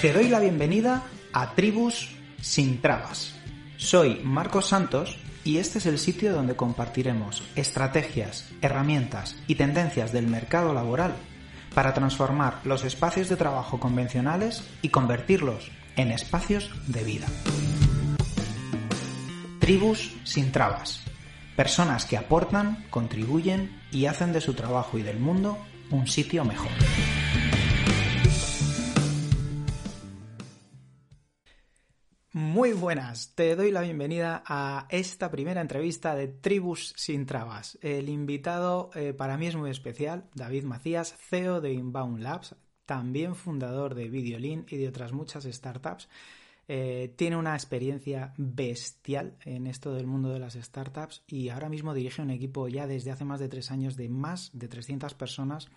Te doy la bienvenida a Tribus sin trabas. Soy Marcos Santos y este es el sitio donde compartiremos estrategias, herramientas y tendencias del mercado laboral para transformar los espacios de trabajo convencionales y convertirlos en espacios de vida. Tribus sin trabas. Personas que aportan, contribuyen y hacen de su trabajo y del mundo un sitio mejor. Muy buenas, te doy la bienvenida a esta primera entrevista de Tribus sin Trabas. El invitado eh, para mí es muy especial, David Macías, CEO de Inbound Labs, también fundador de Videolin y de otras muchas startups. Eh, tiene una experiencia bestial en esto del mundo de las startups y ahora mismo dirige un equipo ya desde hace más de tres años de más de 300 personas,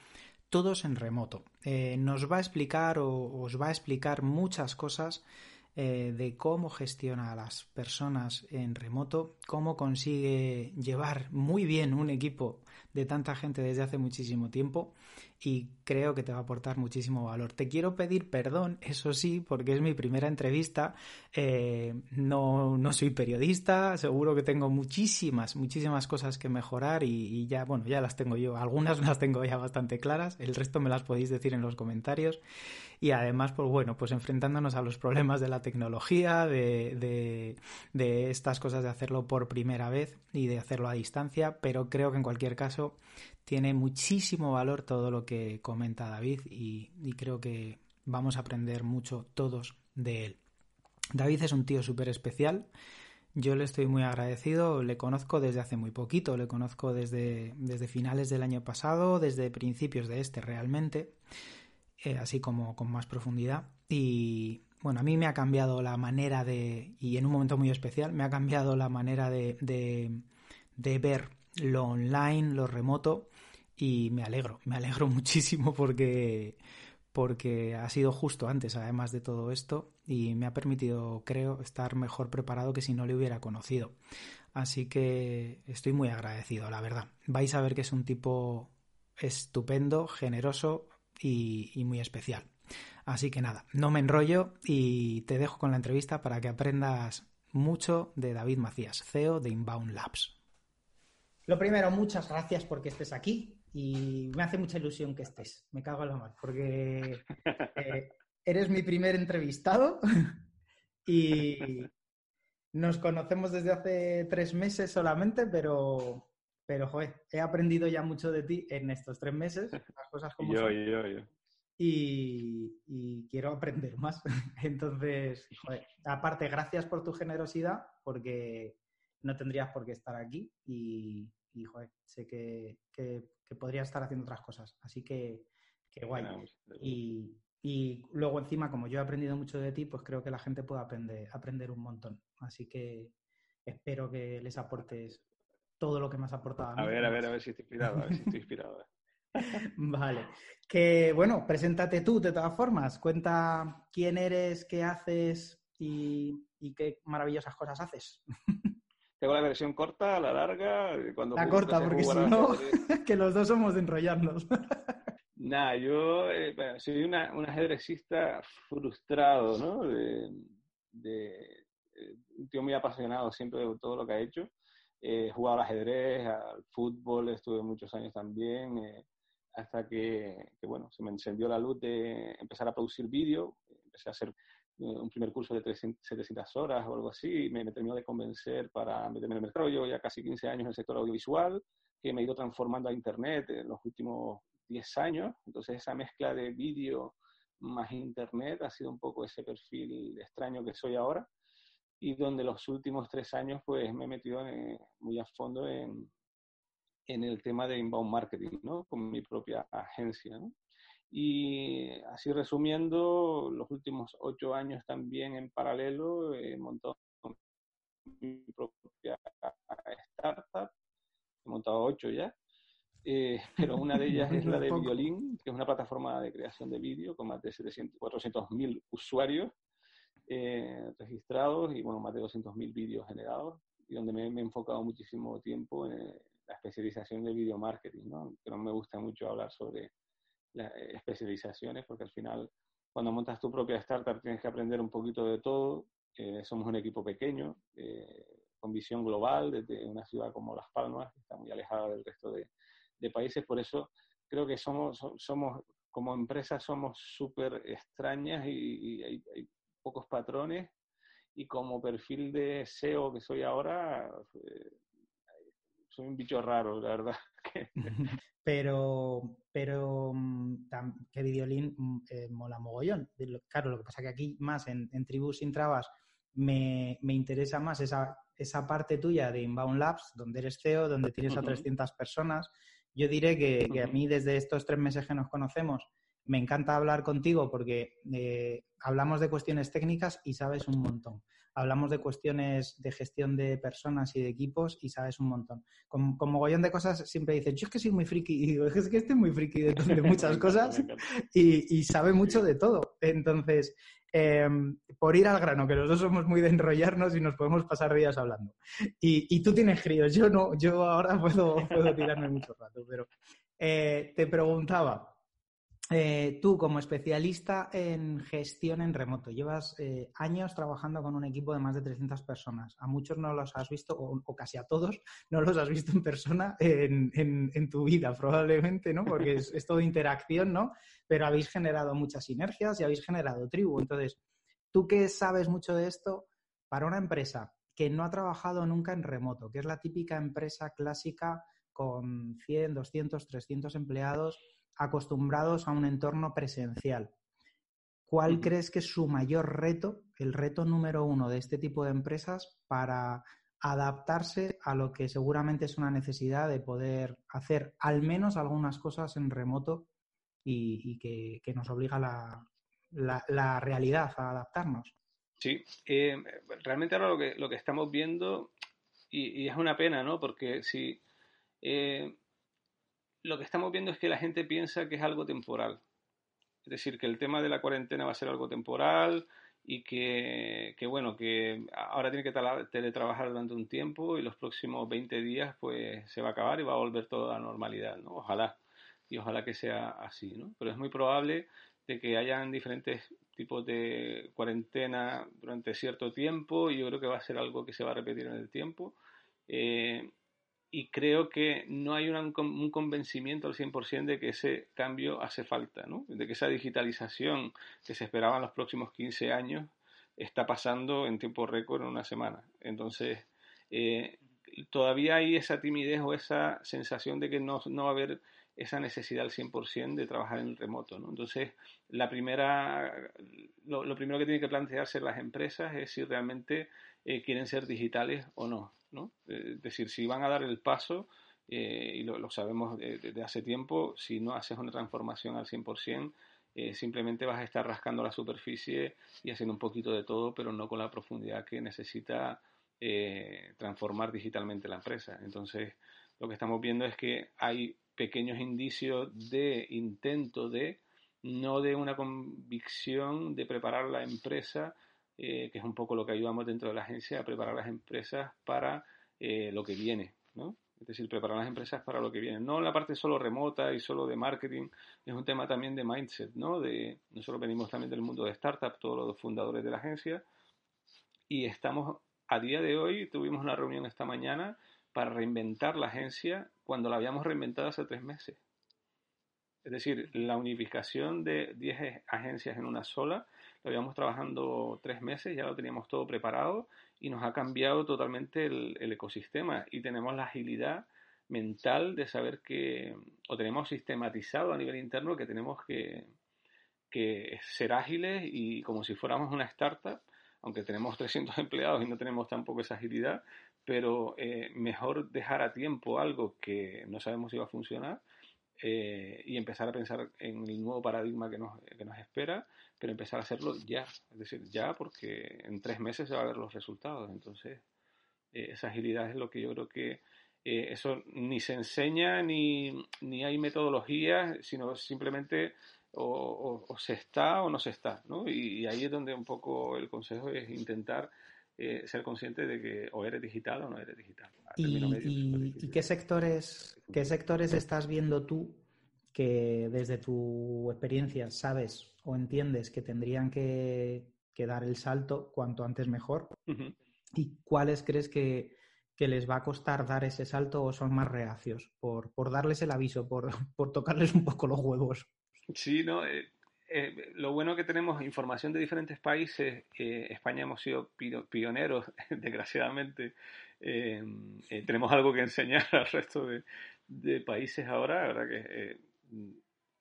todos en remoto. Eh, nos va a explicar o os va a explicar muchas cosas eh, de cómo gestiona a las personas en remoto, cómo consigue llevar muy bien un equipo de tanta gente desde hace muchísimo tiempo y creo que te va a aportar muchísimo valor. Te quiero pedir perdón, eso sí, porque es mi primera entrevista. Eh, no, no soy periodista, seguro que tengo muchísimas, muchísimas cosas que mejorar y, y, ya, bueno, ya las tengo yo. Algunas las tengo ya bastante claras, el resto me las podéis decir en los comentarios. Y además, pues bueno, pues enfrentándonos a los problemas de la tecnología, de, de, estas cosas de hacerlo por primera vez y de hacerlo a distancia, pero creo que en cualquier caso tiene muchísimo valor todo lo que comenta David y, y creo que vamos a aprender mucho todos de él. David es un tío súper especial. Yo le estoy muy agradecido, le conozco desde hace muy poquito, le conozco desde, desde finales del año pasado, desde principios de este realmente, eh, así como con más profundidad. Y bueno, a mí me ha cambiado la manera de, y en un momento muy especial, me ha cambiado la manera de, de, de ver lo online, lo remoto, y me alegro, me alegro muchísimo porque, porque ha sido justo antes, además de todo esto, y me ha permitido, creo, estar mejor preparado que si no le hubiera conocido. Así que estoy muy agradecido, la verdad. Vais a ver que es un tipo estupendo, generoso y, muy especial. Así que nada, no me enrollo y te dejo con la entrevista para que aprendas mucho de David Macías, CEO de Inbound Labs. Lo primero, muchas gracias porque estés aquí y me hace mucha ilusión que estés. Me cago en la mar porque eh, eres mi primer entrevistado y nos conocemos desde hace tres meses solamente, pero, pero joder, he aprendido ya mucho de ti en estos tres meses, las cosas como yo, son. Yo, yo. Y, y, quiero aprender más. Entonces, joder, aparte, gracias por tu generosidad, porque no tendrías por qué estar aquí y, y joder, sé que, que, que, podría estar haciendo otras cosas. Así que, que guay. Y, y, luego encima, como yo he aprendido mucho de ti, pues creo que la gente puede aprender, aprender un montón. Así que espero que les aportes todo lo que me has aportado. A, a ver, a ver, a ver si estoy inspirado, a ver si estoy inspirado. Vale. Que bueno, preséntate tú de todas formas. Cuenta quién eres, qué haces y, y qué maravillosas cosas haces. Tengo la versión corta, la larga. Cuando la corta, porque si no, que los dos somos de enrollarnos. Nada, yo eh, bueno, soy una, un ajedrecista frustrado, ¿no? De, de, de, un tío muy apasionado siempre de todo lo que ha hecho. He eh, jugado al ajedrez, al fútbol, estuve muchos años también. Eh, hasta que, que, bueno, se me encendió la luz de empezar a producir vídeo, empecé a hacer eh, un primer curso de 300, 700 horas o algo así, me, me, terminó de convencer para meterme en el mercado, yo ya casi 15 años en el sector audiovisual, que me he ido transformando a Internet en los últimos 10 años, entonces esa mezcla de vídeo más internet, ha sido un poco ese perfil extraño que soy ahora y donde los últimos tres años pues me he metido muy a fondo en, en el tema de inbound marketing, ¿no? Con mi propia agencia, ¿no? Y así resumiendo, los últimos ocho años también en paralelo he montado mi propia startup, he montado ocho ya, eh, pero una de ellas es la de Videolink, que es una plataforma de creación de vídeo con más de 400.000 usuarios eh, registrados y bueno, más de 200.000 vídeos generados, y donde me, he enfocado muchísimo tiempo en eh, la especialización de video marketing, ¿no? no me gusta mucho hablar sobre las especializaciones, porque al final, cuando montas tu propia startup, tienes que aprender un poquito de todo. Eh, somos un equipo pequeño, eh, con visión global, desde una ciudad como Las Palmas, que está muy alejada del resto de, países. Por eso creo que somos, somos como empresa, somos súper extrañas y, hay, pocos patrones. Y como perfil de SEO que soy ahora, eh, soy un bicho raro, la verdad. pero, pero mm, que Videolin mm, eh, mola mogollón. Claro, lo que pasa que aquí más en, en Tribus sin Trabas me, interesa más esa, esa parte tuya de Inbound Labs, donde eres CEO, donde tienes a 300 personas. Yo diré que, a mí desde estos tres meses que nos conocemos me encanta hablar contigo porque eh, hablamos de cuestiones técnicas y sabes un montón hablamos de cuestiones de gestión de personas y de equipos y sabes un montón. Con, con mogollón de cosas siempre dices, yo es que soy muy friki, y digo, es que estoy muy friki de, muchas cosas y, sabe mucho de todo. Entonces, em, por ir al grano, que los dos somos muy de enrollarnos y nos podemos pasar días hablando. Y, tú tienes críos, yo no, yo ahora puedo, puedo tirarme mucho rato, pero eh, te preguntaba, eh, tú, como especialista en gestión en remoto, llevas eh, años trabajando con un equipo de más de 300 personas. A muchos no los has visto, o, casi a todos, no los has visto en persona en, tu vida, probablemente, ¿no? Porque es, todo interacción, ¿no? Pero habéis generado muchas sinergias y habéis generado tribu. Entonces, tú que sabes mucho de esto, para una empresa que no ha trabajado nunca en remoto, que es la típica empresa clásica con 100, 200, 300 empleados, acostumbrados a un entorno presencial. ¿Cuál crees que es su mayor reto, el reto número uno de este tipo de empresas para adaptarse a lo que seguramente es una necesidad de poder hacer al menos algunas cosas en remoto y, que, nos obliga la, realidad a adaptarnos? Sí, eh, realmente ahora lo que, lo que estamos viendo, y, es una pena, ¿no? Porque si eh, lo que estamos viendo es que la gente piensa que es algo temporal. Es decir, que el tema de la cuarentena va a ser algo temporal y que, bueno, que ahora tiene que teletrabajar durante un tiempo y los próximos 20 días pues se va a acabar y va a volver toda la normalidad, ¿no? Ojalá, y ojalá que sea así, ¿no? Pero es muy probable de que hayan diferentes tipos de cuarentena durante cierto tiempo y yo creo que va a ser algo que se va a repetir en el tiempo. Eh, y creo que no hay un, convencimiento al 100% de que ese cambio hace falta, ¿no? de que esa digitalización que se esperaba en los próximos 15 años está pasando en tiempo récord en una semana. Entonces, eh, todavía hay esa timidez o esa sensación de que no, no va a haber esa necesidad al 100% de trabajar en el remoto. ¿no? Entonces, la primera, lo, lo, primero que tienen que plantearse las empresas es si realmente eh, quieren ser digitales o no. Eh, es decir, si van a dar el paso, eh, y lo, sabemos desde hace tiempo, si no haces una transformación al 100%, eh, simplemente vas a estar rascando la superficie y haciendo un poquito de todo, pero no con la profundidad que necesita transformar digitalmente la empresa. Entonces, lo que estamos viendo es que hay pequeños indicios de intento de, no de una convicción de preparar la empresa eh, que es un poco lo que ayudamos dentro de la agencia a preparar las empresas para eh, lo que viene, ¿no? Es decir, preparar las empresas para lo que viene. No la parte solo remota y solo de marketing, es un tema también de mindset, ¿no? De, nosotros venimos también del mundo de startup, todos los fundadores de la agencia, y estamos, a día de hoy, tuvimos una reunión esta mañana para reinventar la agencia cuando la habíamos reinventado hace tres meses. Es decir, la unificación de 10 agencias en una sola lo habíamos trabajando tres meses, ya lo teníamos todo preparado y nos ha cambiado totalmente el, ecosistema. Y tenemos la agilidad mental de saber que, o tenemos sistematizado a nivel interno que tenemos que, que ser ágiles y como si fuéramos una startup, aunque tenemos 300 empleados y no tenemos tampoco esa agilidad, pero eh, mejor dejar a tiempo algo que no sabemos si va a funcionar eh, y empezar a pensar en el nuevo paradigma que nos, que nos espera, pero empezar a hacerlo ya, es decir, ya porque en tres meses se van a ver los resultados. Entonces, eh, esa agilidad es lo que yo creo que eso ni se enseña ni, ni hay metodologías, sino simplemente o, se está o no se está, ¿no? Y, ahí es donde un poco el consejo es intentar eh, ser consciente de que o eres digital o no eres digital. ¿Y, qué sectores qué sectores estás viendo tú que desde tu experiencia sabes o entiendes que tendrían que, dar el salto cuanto antes mejor? ¿Y cuáles crees que, les va a costar dar ese salto o son más reacios por, por darles el aviso, por, por tocarles un poco los huevos? Sí, no. Eh, eh, lo bueno que tenemos información de diferentes países. Eh, España hemos sido pioneros, desgraciadamente. tenemos algo que enseñar al resto de, países ahora, verdad que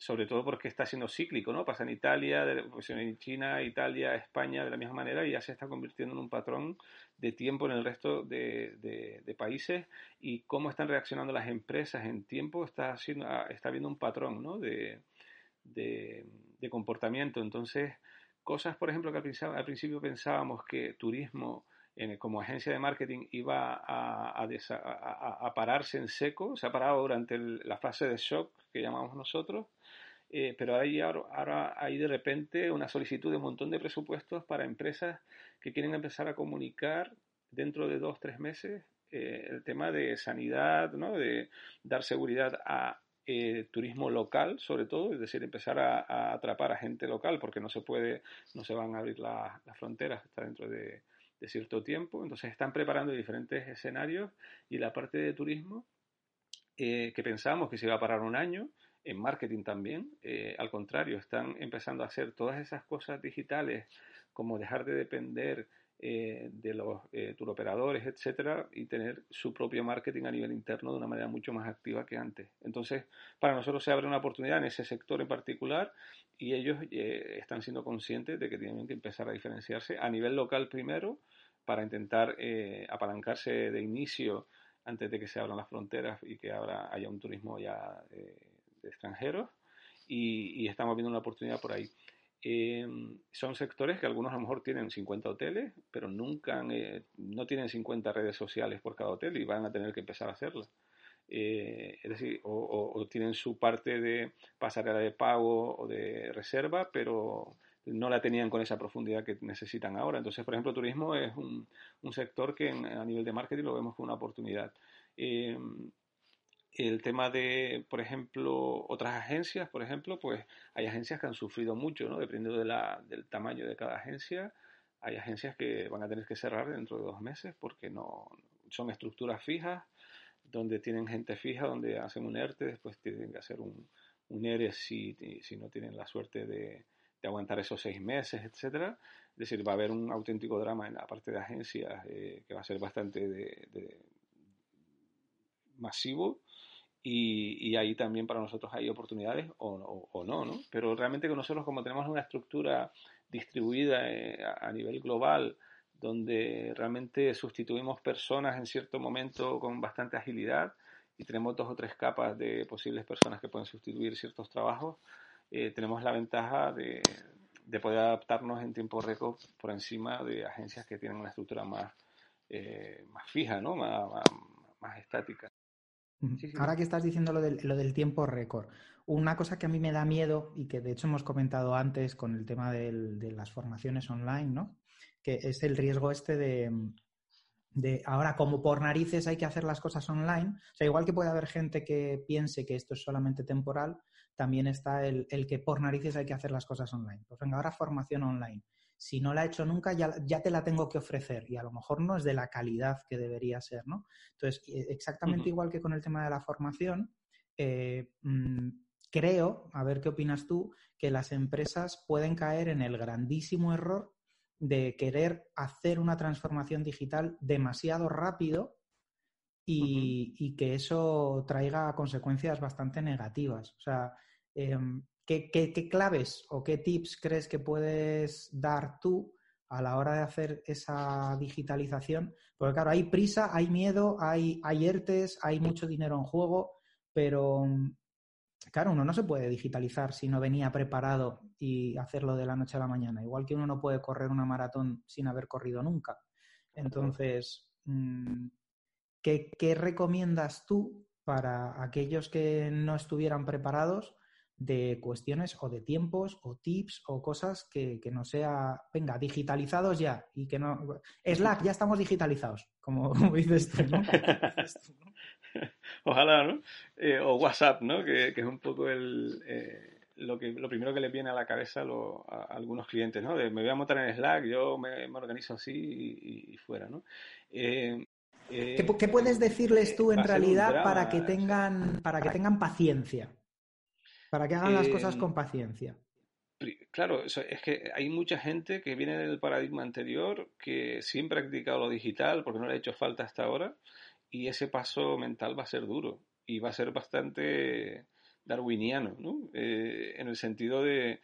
sobre todo porque está siendo cíclico, ¿no? Pasa en Italia, pues en China, Italia, España de la misma manera y ya se está convirtiendo en un patrón de tiempo en el resto de, de, países y cómo están reaccionando las empresas en tiempo está, haciendo, está habiendo un patrón, ¿no? De, de, comportamiento. Entonces, cosas, por ejemplo, que al, principio pensábamos que turismo como agencia de marketing iba a, pararse en seco, se ha parado durante la fase de shock que llamamos nosotros, eh, pero ahí ahora, hay de repente una solicitud de un montón de presupuestos para empresas que quieren empezar a comunicar dentro de dos, tres meses eh, el tema de sanidad, ¿no? de dar seguridad a eh, turismo local, sobre todo, es decir, empezar a, atrapar a gente local, porque no se puede, no se van a abrir las fronteras hasta dentro de, cierto tiempo. Entonces están preparando diferentes escenarios y la parte de turismo, eh, que pensamos que se iba a parar un año, en marketing también, eh, al contrario, están empezando a hacer todas esas cosas digitales, como dejar de depender eh, de los eh, turoperadores, etcétera, y tener su propio marketing a nivel interno de una manera mucho más activa que antes. Entonces, para nosotros se abre una oportunidad en ese sector en particular y ellos eh, están siendo conscientes de que tienen que empezar a diferenciarse a nivel local primero para intentar apalancarse de inicio antes de que se abran las fronteras y que ahora haya un turismo ya de extranjeros y, y estamos viendo una oportunidad por ahí. Eh, son sectores que algunos a lo mejor tienen 50 hoteles, pero nunca eh, no tienen 50 redes sociales por cada hotel y van a tener que empezar a hacerlas. Eh, es decir, o, tienen su parte de pasarela de pago o de reserva, pero no la tenían con esa profundidad que necesitan ahora. Entonces, por ejemplo, turismo es un, un sector que a nivel de marketing lo vemos como una oportunidad el tema de, por ejemplo, otras agencias, por ejemplo, pues hay agencias que han sufrido mucho, ¿no? Dependiendo de la, del tamaño de cada agencia, hay agencias que van a tener que cerrar dentro de dos meses porque no son estructuras fijas, donde tienen gente fija, donde hacen un ERTE, después tienen que hacer un, un ERE si, si no tienen la suerte de, de aguantar esos seis meses, etcétera. Es decir, va a haber un auténtico drama en la parte de agencias eh, que va a ser bastante de masivo y, ahí también para nosotros hay oportunidades o, no, ¿no? Pero realmente con nosotros como tenemos una estructura distribuida eh, a, nivel global, donde realmente sustituimos personas en cierto momento con bastante agilidad y tenemos dos o tres capas de posibles personas que pueden sustituir ciertos trabajos, eh, tenemos la ventaja de, poder adaptarnos en tiempo récord por encima de agencias que tienen una estructura más, eh, más fija, ¿no? más estática. Ahora que estás diciendo lo del, lo del tiempo récord, una cosa que a mí me da miedo y que de hecho hemos comentado antes con el tema de las formaciones online, ¿no? Que es el riesgo este de, de ahora como por narices hay que hacer las cosas online. O sea, igual que puede haber gente que piense que esto es solamente temporal, también está el, el que por narices hay que hacer las cosas online. Pues venga, ahora formación online si no la he hecho nunca, ya, ya, te la tengo que ofrecer y a lo mejor no es de la calidad que debería ser, ¿no? Entonces, exactamente igual que con el tema de la formación, eh, mm, creo, a ver qué opinas tú, que las empresas pueden caer en el grandísimo error de querer hacer una transformación digital demasiado rápido y, que eso traiga consecuencias bastante negativas. O sea, em, ¿qué, claves o qué tips crees que puedes dar tú a la hora de hacer esa digitalización? Porque claro, hay prisa, hay miedo, hay, hay ERTES, hay mucho dinero en juego, pero claro, uno no se puede digitalizar si no venía preparado y hacerlo de la noche a la mañana. Igual que uno no puede correr una maratón sin haber corrido nunca. Entonces, mm, ¿qué, qué recomiendas tú para aquellos que no estuvieran preparados de cuestiones o de tiempos o tips o cosas que, no sea, venga, digitalizados ya y que no... Slack, ya estamos digitalizados, como, dices tú, ¿no? Ojalá, ¿no? Eh, o WhatsApp, ¿no? Que, es un poco el... Eh, lo, que, lo primero que le viene a la cabeza a, algunos clientes, ¿no? De me voy a montar en Slack, yo me, organizo así y, fuera, ¿no? Eh, ¿Qué, puedes decirles tú en realidad para que tengan, para que tengan paciencia? Para que hagan las cosas con paciencia. Claro, es que hay mucha gente que viene del paradigma anterior que siempre ha practicado lo digital porque no le ha hecho falta hasta ahora y ese paso mental va a ser duro y va a ser bastante darwiniano, ¿no? Eh, en el sentido de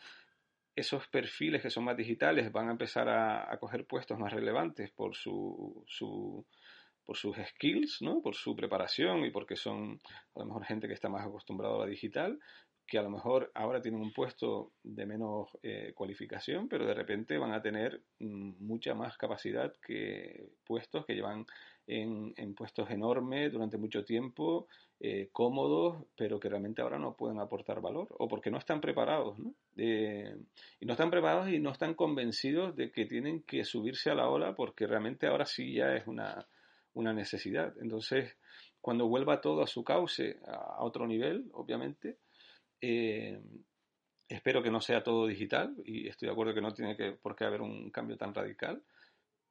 esos perfiles que son más digitales van a empezar a, coger puestos más relevantes por su, su, por sus skills, ¿no? por su preparación y porque son a lo mejor gente que está más acostumbrada a la digital, que a lo mejor ahora tienen un puesto de menos eh, cualificación, pero de repente van a tener mm, mucha más capacidad que puestos que llevan en, puestos enormes durante mucho tiempo, eh, cómodos, pero que realmente ahora no pueden aportar valor, o porque no están preparados, ¿no? y no están preparados y no están convencidos de que tienen que subirse a la ola porque realmente ahora sí ya es una, una necesidad. Entonces, cuando vuelva todo a su cauce, a otro nivel, obviamente, eh, espero que no sea todo digital y estoy de acuerdo que no tiene que, por qué haber un cambio tan radical,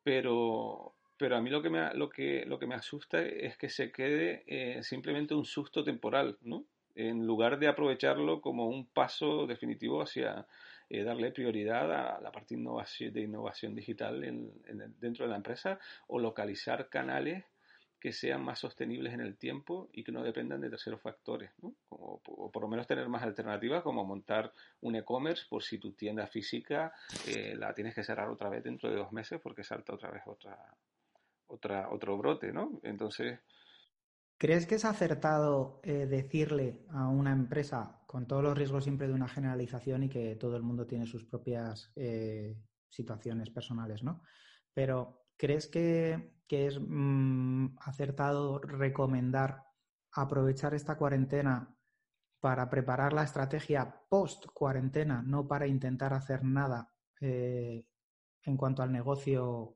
pero, pero a mí lo que, me, lo, que, lo que me asusta es que se quede eh, simplemente un susto temporal, ¿no? En lugar de aprovecharlo como un paso definitivo hacia eh, darle prioridad a la parte de innovación digital dentro de la empresa o localizar canales que sean más sostenibles en el tiempo y que no dependan de terceros factores, ¿no? o por lo menos tener más alternativas como montar un e-commerce por si tu tienda física eh, la tienes que cerrar otra vez dentro de dos meses porque salta otra vez otra, otra, otro brote, ¿no? Entonces... ¿Crees que es acertado eh, decirle a una empresa, con todos los riesgos siempre de una generalización y que todo el mundo tiene sus propias eh, situaciones personales, ¿no? Pero ¿crees que que es mm, acertado recomendar aprovechar esta cuarentena para preparar la estrategia post cuarentena, no para intentar hacer nada eh, en cuanto al negocio,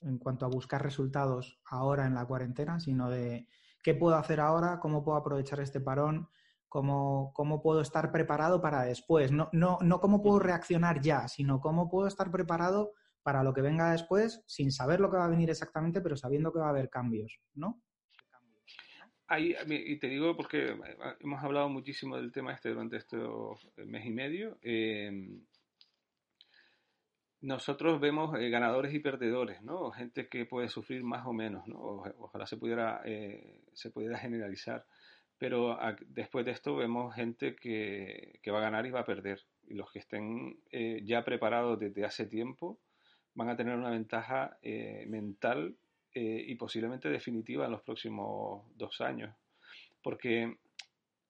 en cuanto a buscar resultados ahora en la cuarentena, sino de qué puedo hacer ahora, cómo puedo aprovechar este parón, cómo, cómo puedo estar preparado para después. No, no, no cómo puedo reaccionar ya, sino cómo puedo estar preparado para lo que venga después sin saber lo que va a venir exactamente, pero sabiendo que va a haber cambios, ¿no? y te digo porque hemos hablado muchísimo del tema este durante este mes y medio. Em, nosotros vemos eh, ganadores y perdedores, ¿no? Gente que puede sufrir más o menos, ¿no? ojalá se pudiera, eh, se pudiera generalizar. Pero después de esto vemos gente que, que, va a ganar y va a perder. Y los que estén eh, ya preparados desde hace tiempo, van a tener una ventaja eh, mental eh, y posiblemente definitiva en los próximos dos años. Porque,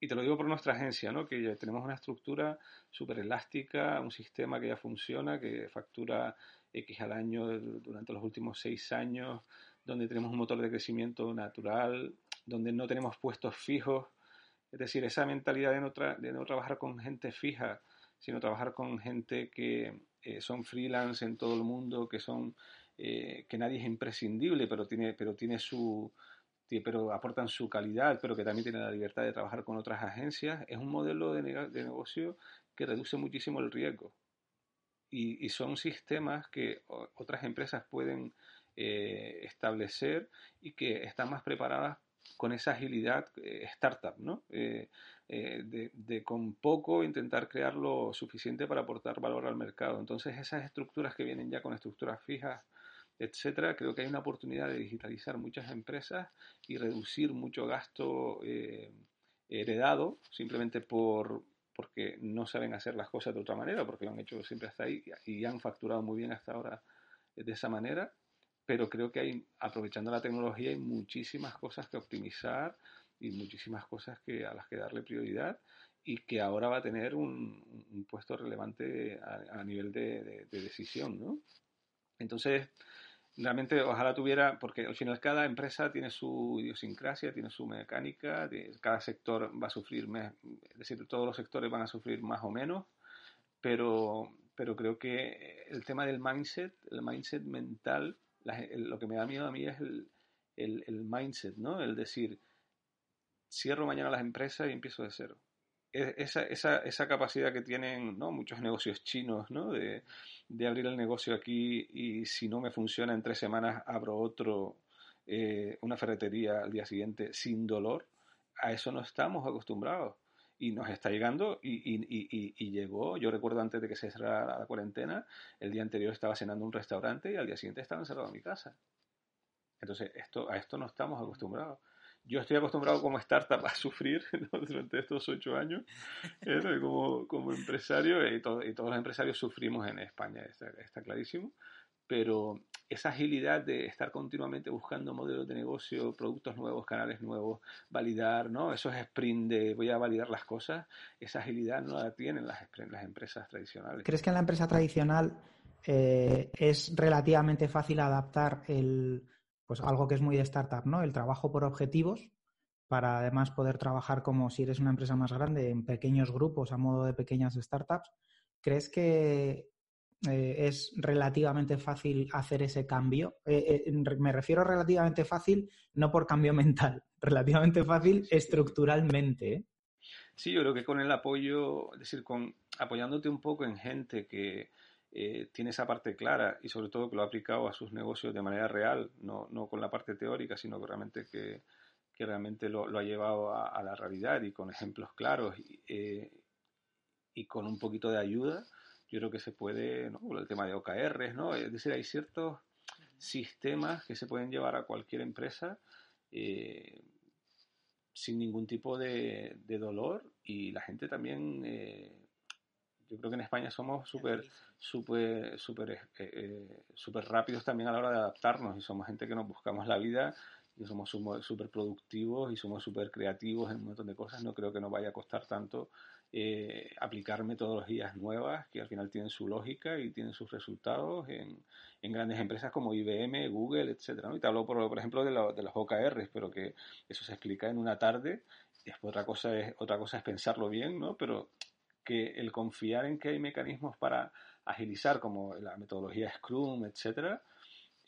y te lo digo por nuestra agencia, ¿no? que ya tenemos una estructura súper elástica, un sistema que ya funciona, que factura X al año durante los últimos seis años, donde tenemos un motor de crecimiento natural, donde no tenemos puestos fijos. Es decir, esa mentalidad de no, de no trabajar con gente fija, sino trabajar con gente que eh, son freelance en todo el mundo, que son eh, que nadie es imprescindible, pero tiene, pero tiene su pero aportan su calidad, pero que también tienen la libertad de trabajar con otras agencias, es un modelo de, negocio que reduce muchísimo el riesgo. Y, y son sistemas que otras empresas pueden eh, establecer y que están más preparadas con esa agilidad startup, ¿no? Eh, de, con poco intentar crear lo suficiente para aportar valor al mercado. Entonces esas estructuras que vienen ya con estructuras fijas, etcétera, creo que hay una oportunidad de digitalizar muchas empresas y reducir mucho gasto eh, heredado simplemente por, porque no saben hacer las cosas de otra manera, porque lo han hecho siempre hasta ahí y han facturado muy bien hasta ahora de esa manera, pero creo que hay, aprovechando la tecnología, hay muchísimas cosas que optimizar y muchísimas cosas que, a las que darle prioridad y que ahora va a tener un, puesto relevante a, nivel de, de, decisión, ¿no? Entonces, realmente ojalá tuviera, porque al final cada empresa tiene su idiosincrasia, tiene su mecánica, cada sector va a sufrir, es decir, todos los sectores van a sufrir más o menos, pero, pero creo que el tema del mindset, el mindset mental, lo que me da miedo a mí es el, el, mindset, ¿no? El decir, cierro mañana las empresas y empiezo de cero esa, esa, esa, capacidad que tienen ¿no? muchos negocios chinos ¿no? de, de, abrir el negocio aquí y si no me funciona en tres semanas abro otro, eh, una ferretería al día siguiente sin dolor, a eso no estamos acostumbrados. Y nos está llegando y, y, y, y, llegó, yo recuerdo antes de que se cerrara la cuarentena, el día anterior estaba cenando en un restaurante y al día siguiente estaba encerrado en mi casa. Entonces, esto, a esto no estamos acostumbrados yo estoy acostumbrado como startup a sufrir durante estos ocho años ¿eh? como, como, empresario y, y, todos los empresarios sufrimos en España, está, está, clarísimo, pero esa agilidad de estar continuamente buscando modelos de negocio, productos nuevos, canales nuevos, validar, ¿no? Esos sprint de voy a validar las cosas, esa agilidad no la tienen las, empresas tradicionales. ¿Crees que en la empresa tradicional eh, es relativamente fácil adaptar el pues algo que es muy de startup, ¿no? El trabajo por objetivos para además poder trabajar como si eres una empresa más grande en pequeños grupos a modo de pequeñas startups. ¿Crees que eh, es relativamente fácil hacer ese cambio? Eh, eh, me refiero a relativamente fácil, no por cambio mental, relativamente fácil estructuralmente. Sí, yo creo que con el apoyo, es decir, con apoyándote un poco en gente que, tiene esa parte clara y sobre todo que lo ha aplicado a sus negocios de manera real, no, no con la parte teórica, sino que realmente que, que realmente lo, lo, ha llevado a, la realidad y con ejemplos claros y, y, con un poquito de ayuda, yo creo que se puede, ¿no? el tema de OKRs, ¿no? Es decir, hay ciertos sistemas que se pueden llevar a cualquier empresa eh, sin ningún tipo de, de, dolor y la gente también yo creo que en España somos súper súper súper eh, eh, rápidos también a la hora de adaptarnos y somos gente que nos buscamos la vida y somos súper productivos y somos súper creativos en un montón de cosas. No creo que nos vaya a costar tanto eh, aplicar metodologías nuevas que al final tienen su lógica y tienen sus resultados en, grandes empresas como IBM, Google, etcétera. Y te hablo, por, ejemplo, de, de los OKRs, pero que eso se explica en una tarde. Después otra cosa es, otra cosa es pensarlo bien, ¿no? Pero que el confiar en que hay mecanismos para agilizar, como la metodología Scrum, etcétera,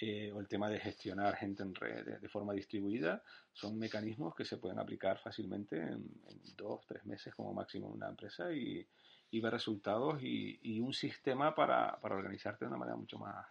eh, o el tema de gestionar gente en red de, forma distribuida, son mecanismos que se pueden aplicar fácilmente en, dos, tres meses como máximo en una empresa y, ver resultados y, un sistema para, para, organizarte de una manera mucho más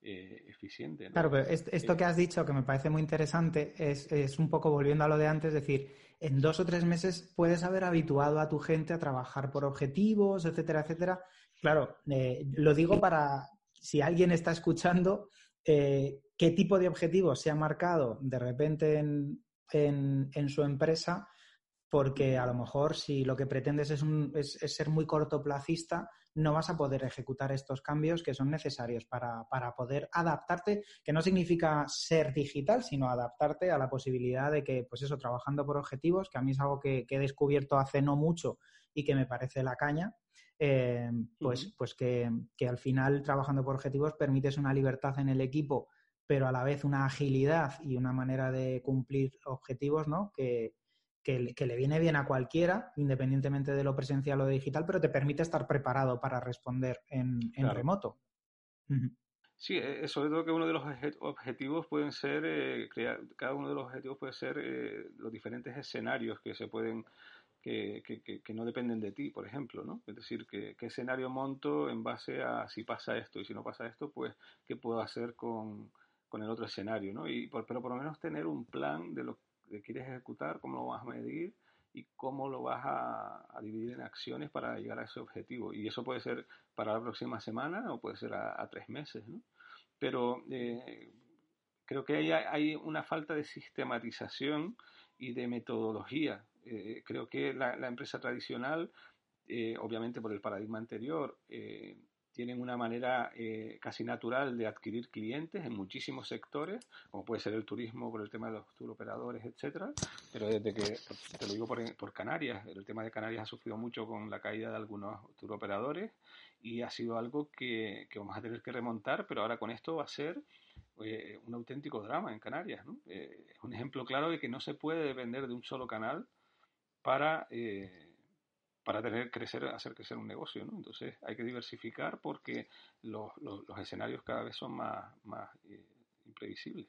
eh, eficiente. Claro, pero esto que has dicho, que me parece muy interesante, es, es, un poco volviendo a lo de antes, es decir, en dos o tres meses puedes haber habituado a tu gente a trabajar por objetivos, etcétera, etcétera. Claro, eh, lo digo para si alguien está escuchando, eh, qué tipo de objetivos se ha marcado de repente en, en, su empresa porque a lo mejor si lo que pretendes es, un, es, ser muy cortoplacista, no vas a poder ejecutar estos cambios que son necesarios para, para, poder adaptarte, que no significa ser digital, sino adaptarte a la posibilidad de que, pues eso, trabajando por objetivos, que a mí es algo que, he descubierto hace no mucho y que me parece la caña, eh, pues, pues que, que al final trabajando por objetivos permites una libertad en el equipo, pero a la vez una agilidad y una manera de cumplir objetivos, ¿no? Que, que, le viene bien a cualquiera, independientemente de lo presencial o digital, pero te permite estar preparado para responder en, remoto. Sí, eh, sobre todo que uno de los objetivos pueden ser, eh, crear, cada uno de los objetivos puede ser eh, los diferentes escenarios que se pueden, que, que, no dependen de ti, por ejemplo, ¿no? Es decir, que, qué escenario monto en base a si pasa esto y si no pasa esto, pues qué puedo hacer con, con el otro escenario, ¿no? Y pero por lo menos tener un plan de lo que quieres ejecutar, cómo lo vas a medir y cómo lo vas a, dividir en acciones para llegar a ese objetivo. Y eso puede ser para la próxima semana o puede ser a, tres meses. ¿no? Pero eh, creo que hay, hay, una falta de sistematización y de metodología. Eh, creo que la, empresa tradicional obviamente por el paradigma anterior, tienen una manera eh, casi natural de adquirir clientes en muchísimos sectores, como puede ser el turismo por el tema de los turoperadores, etcétera. Pero desde que, te lo digo por, Canarias, el tema de Canarias ha sufrido mucho con la caída de algunos turoperadores y ha sido algo que, vamos a tener que remontar, pero ahora con esto va a ser eh, un auténtico drama en Canarias. Eh, es un ejemplo claro de que no se puede depender de un solo canal para para tener crecer, hacer crecer un negocio, ¿no? Entonces hay que diversificar porque los, escenarios cada vez son más, más eh, imprevisibles.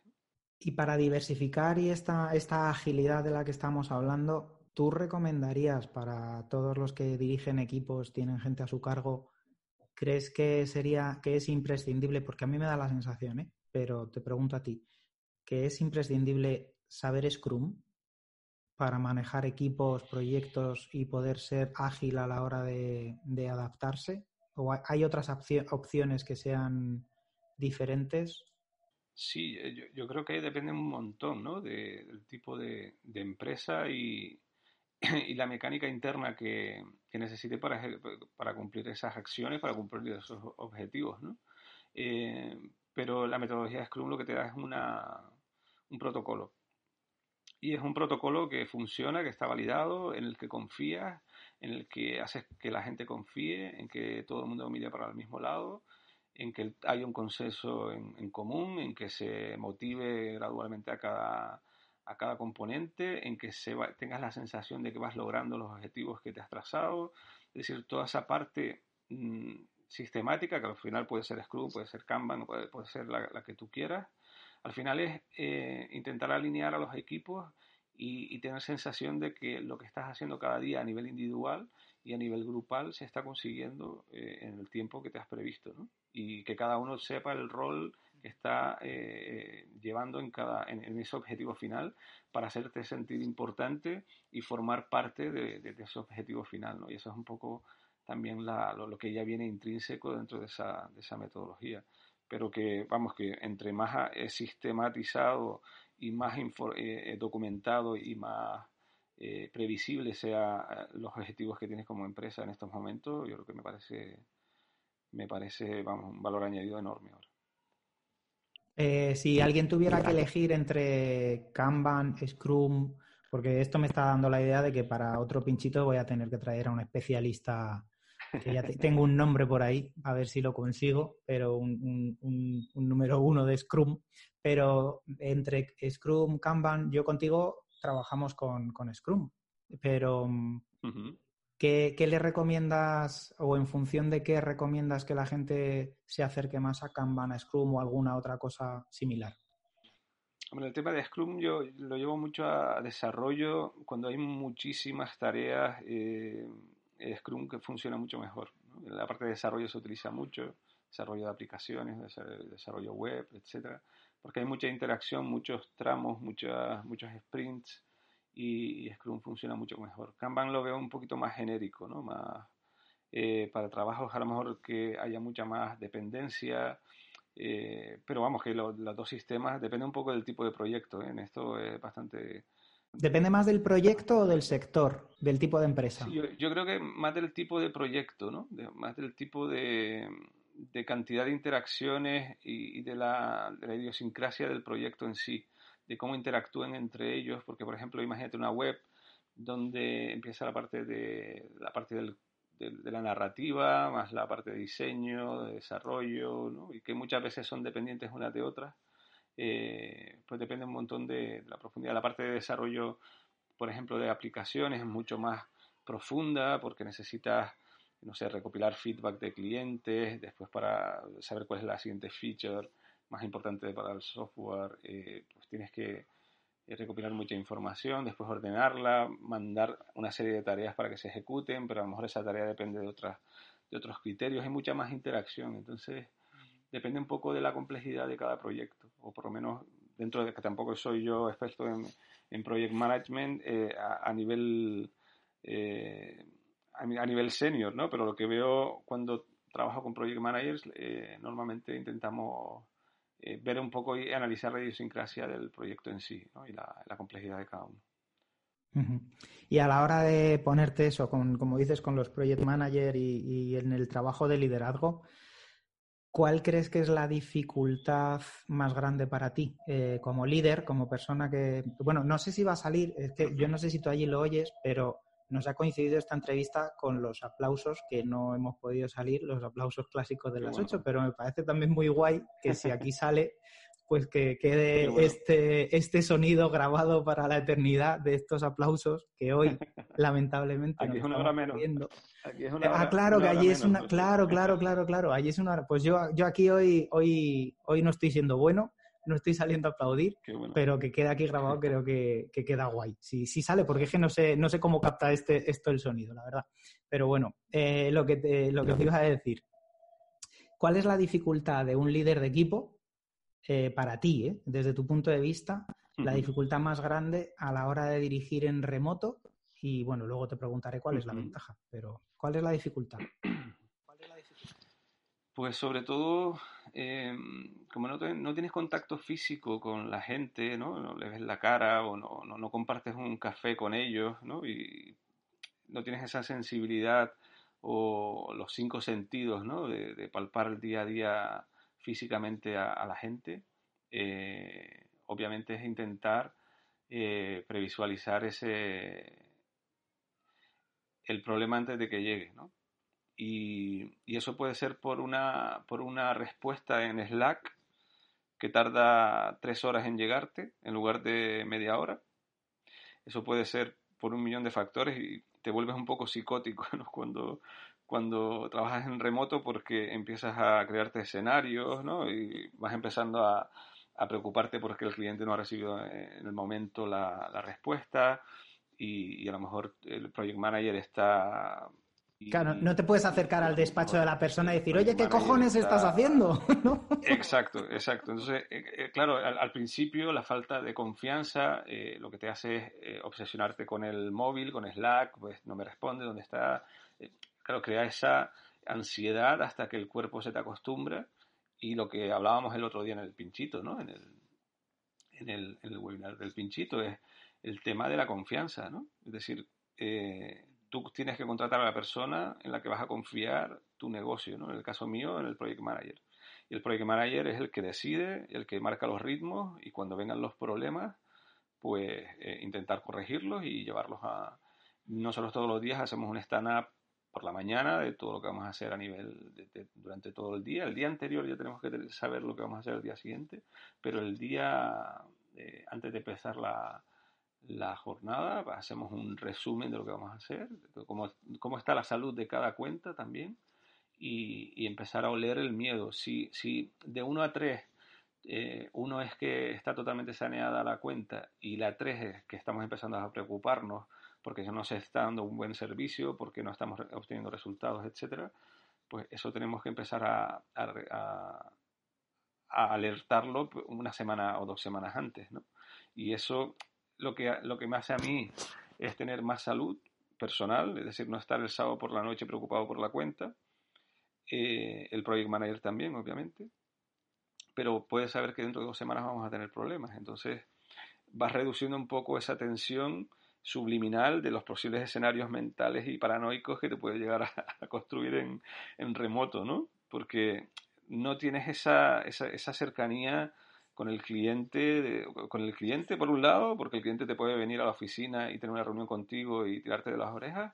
Y para diversificar y esta, esta agilidad de la que estamos hablando, ¿tú recomendarías para todos los que dirigen equipos, tienen gente a su cargo, crees que sería, que es imprescindible, porque a mí me da la sensación, ¿eh? pero te pregunto a ti, que es imprescindible saber Scrum para manejar equipos, proyectos y poder ser ágil a la hora de, adaptarse? ¿O hay otras opciones que sean diferentes? Sí, eh, yo, creo que depende un montón ¿no? del tipo de, empresa y, la mecánica interna que, necesite para, cumplir esas acciones, para cumplir esos objetivos. ¿no? Eh, pero la metodología de Scrum lo que te da es un protocolo y es un protocolo que funciona, que está validado, en el que confías, en el que haces que la gente confíe, en que todo el mundo mire para el mismo lado, en que haya un consenso en, común, en que se motive gradualmente a cada, a cada componente, en que se tengas la sensación de que vas logrando los objetivos que te has trazado. Es decir, toda esa parte mm, sistemática, que al final puede ser Scrum, puede ser Kanban, puede, puede ser la que tú quieras, al final es eh, intentar alinear a los equipos y, tener sensación de que lo que estás haciendo cada día a nivel individual y a nivel grupal se está consiguiendo eh, en el tiempo que te has previsto, ¿no? Y que cada uno sepa el rol que está eh, llevando en, cada, en, ese objetivo final para hacerte sentir importante y formar parte de, ese objetivo final, ¿no? Y eso es un poco también lo, que ya viene intrínseco dentro de esa, de esa metodología pero que, vamos, que entre más sistematizado y más eh, documentado y más eh, previsible sean eh, los objetivos que tienes como empresa en estos momentos, yo creo que me parece, me parece, vamos, un valor añadido enorme ahora. si alguien tuviera que elegir entre Kanban, Scrum, porque esto me está dando la idea de que para otro pinchito voy a tener que traer a un especialista que ya tengo un nombre por ahí, a ver si lo consigo, pero un, número uno de Scrum. Pero entre Scrum, Kanban, yo contigo trabajamos con, Scrum. Pero, ¿qué, le recomiendas o en función de qué recomiendas que la gente se acerque más a Kanban, a Scrum o alguna otra cosa similar? Bueno, el tema de Scrum yo lo llevo mucho a desarrollo cuando hay muchísimas tareas. Eh, Scrum que funciona mucho mejor. La parte de desarrollo se utiliza mucho, desarrollo de aplicaciones, desarrollo web, etcétera, porque hay mucha interacción, muchos tramos, muchas, muchos sprints y, Scrum funciona mucho mejor. Kanban lo veo un poquito más genérico, ¿no? Más eh, para trabajos a lo mejor que haya mucha más dependencia, eh, pero vamos que los dos sistemas depende un poco del tipo de proyecto. ¿eh? En esto es bastante ¿Depende más del proyecto o del sector, del tipo de empresa? yo, creo que más del tipo de proyecto, ¿no? más del tipo de, cantidad de interacciones y, de, la, idiosincrasia del proyecto en sí, de cómo interactúan entre ellos, porque por ejemplo, imagínate una web donde empieza la parte de la parte de, la narrativa, más la parte de diseño, de desarrollo, ¿no? y que muchas veces son dependientes unas de otras eh, pues depende un montón de, la profundidad. La parte de desarrollo, por ejemplo, de aplicaciones es mucho más profunda porque necesitas, no sé, recopilar feedback de clientes, después para saber cuál es la siguiente feature más importante para el software, eh, pues tienes que eh, recopilar mucha información, después ordenarla, mandar una serie de tareas para que se ejecuten, pero a lo mejor esa tarea depende de, otras, de otros criterios, hay mucha más interacción. Entonces, depende un poco de la complejidad de cada proyecto, o por lo menos dentro de que tampoco soy yo experto en, project management eh, a, nivel eh, a, nivel senior, ¿no? Pero lo que veo cuando trabajo con project managers, eh, normalmente intentamos ver un poco y analizar la idiosincrasia del proyecto en sí. Y la complejidad de cada uno. Y a la hora de ponerte eso, con, como dices, con los project manager y, en el trabajo de liderazgo, ¿cuál crees que es la dificultad más grande para ti eh, como líder, como persona que, bueno, no sé si va a salir, es que yo no sé si tú allí lo oyes, pero nos ha coincidido esta entrevista con los aplausos que no hemos podido salir, los aplausos clásicos de las ocho, pero me parece también muy guay que si aquí sale, pues que quede este, este sonido grabado para la eternidad de estos aplausos que hoy, lamentablemente, aquí es una hora menos. ah, claro, que allí es una, claro, claro, claro, claro, allí es una hora. Pues yo, yo aquí hoy, hoy, hoy no estoy siendo bueno, no estoy saliendo a aplaudir, pero que queda aquí grabado creo que, queda guay. Si sí, sale, porque es que no sé, no sé cómo capta este, esto el sonido, la verdad. Pero bueno, eh, lo, que te, lo que os iba a decir. ¿Cuál es la dificultad de un líder de equipo eh, para ti, eh, desde tu punto de vista, la dificultad más grande a la hora de dirigir en remoto? Y bueno, luego te preguntaré cuál es la ventaja, pero ¿cuál es la dificultad? Pues sobre todo, em, como no, no, tienes contacto físico con la gente, ¿no? no le ves la cara o no, no, compartes un café con ellos, ¿no? y no tienes esa sensibilidad o los cinco sentidos ¿no? de, palpar el día a día físicamente a, la gente, eh, obviamente es intentar eh, previsualizar ese el problema antes de que llegue, ¿no? Y, eso puede ser por una, por una respuesta en Slack que tarda tres horas en llegarte en lugar de media hora. Eso puede ser por un millón de factores y te vuelves un poco psicótico cuando, cuando trabajas en remoto porque empiezas a crearte escenarios ¿no? y vas empezando a, a, preocuparte porque el cliente no ha recibido en el momento la, la respuesta y, y, a lo mejor el project manager está Claro, no te puedes acercar al despacho de la persona y decir, oye, ¿qué cojones estás haciendo? Exacto, exacto. Entonces, eh, eh, claro, al, principio la falta de confianza eh, lo que te hace es obsesionarte con el móvil, con Slack, pues no me responde, ¿dónde está? Crea esa ansiedad hasta que el cuerpo se te acostumbra y lo que hablábamos el otro día en el pinchito, ¿no? En el, en el, en el webinar del pinchito es el tema de la confianza, ¿no? Es decir, tú tienes que contratar a la persona en la que vas a confiar tu negocio, ¿no? En el caso mío, en el Project Manager. Y el Project Manager es el que decide, el que marca los ritmos y cuando vengan los problemas, pues eh, intentar corregirlos y llevarlos a... Nosotros todos los días hacemos un stand-up por la mañana de todo lo que vamos a hacer a nivel de, durante todo el día. El día anterior ya tenemos que saber lo que vamos a hacer el día siguiente, pero el día eh, antes de empezar la, la jornada, hacemos un resumen de lo que vamos a hacer, cómo, cómo está la salud de cada cuenta también y, empezar a oler el miedo. Si, si de 1 a 3 eh, uno es que está totalmente saneada la cuenta y la 3 es que estamos empezando a preocuparnos porque no se está dando un buen servicio, porque no estamos obteniendo resultados, etcétera, pues eso tenemos que empezar a alertarlo una semana o dos semanas antes, ¿no? Y eso lo que, lo que me hace a mí es tener más salud personal, es decir, no estar el sábado por la noche preocupado por la cuenta. Eh, el project manager también, obviamente. Pero puedes saber que dentro de dos semanas vamos a tener problemas. Entonces, vas reduciendo un poco esa tensión subliminal de los posibles escenarios mentales y paranoicos que te puede llegar a, construir en, remoto, ¿no? Porque no tienes esa, esa, esa cercanía con el cliente, con el cliente por un lado, porque el cliente te puede venir a la oficina y tener una reunión contigo y tirarte de las orejas,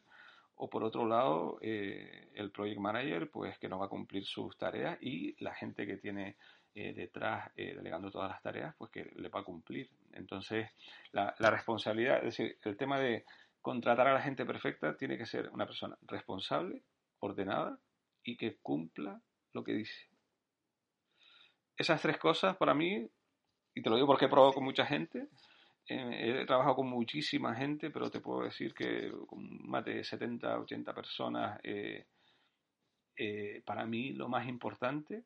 o por otro lado, eh, el project manager, pues que no va a cumplir sus tareas y la gente que tiene eh, detrás eh, delegando todas las tareas, pues que le va a cumplir. Entonces, la, responsabilidad, es decir, el tema de contratar a la gente perfecta tiene que ser una persona responsable, ordenada y que cumpla lo que dice esas tres cosas para mí, y te lo digo porque he probado con mucha gente, eh, he trabajado con muchísima gente, pero te puedo decir que con más de 70, 80 personas, para mí lo más importante,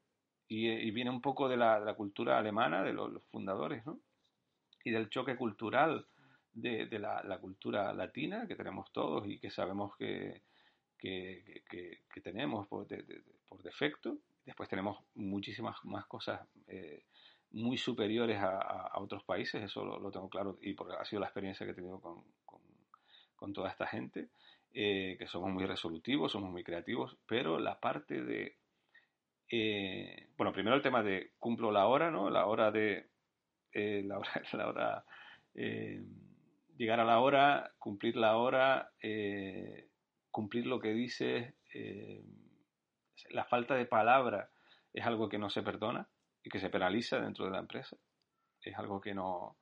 y, viene un poco de la, cultura alemana, de los, fundadores, ¿no? Y del choque cultural de, la, cultura latina que tenemos todos y que sabemos que, que, tenemos por, defecto, Después tenemos muchísimas más cosas eh, muy superiores a, otros países, eso lo, tengo claro y porque ha sido la experiencia que he tenido con, con toda esta gente, eh, que somos muy resolutivos, somos muy creativos, pero la parte de, eh, bueno, primero el tema de cumplo la hora, ¿no? La hora de, eh, la hora, la hora llegar a la hora, cumplir la hora, cumplir lo que dices, la falta de palabra es algo que no se perdona y que se penaliza dentro de la empresa. Es algo que no,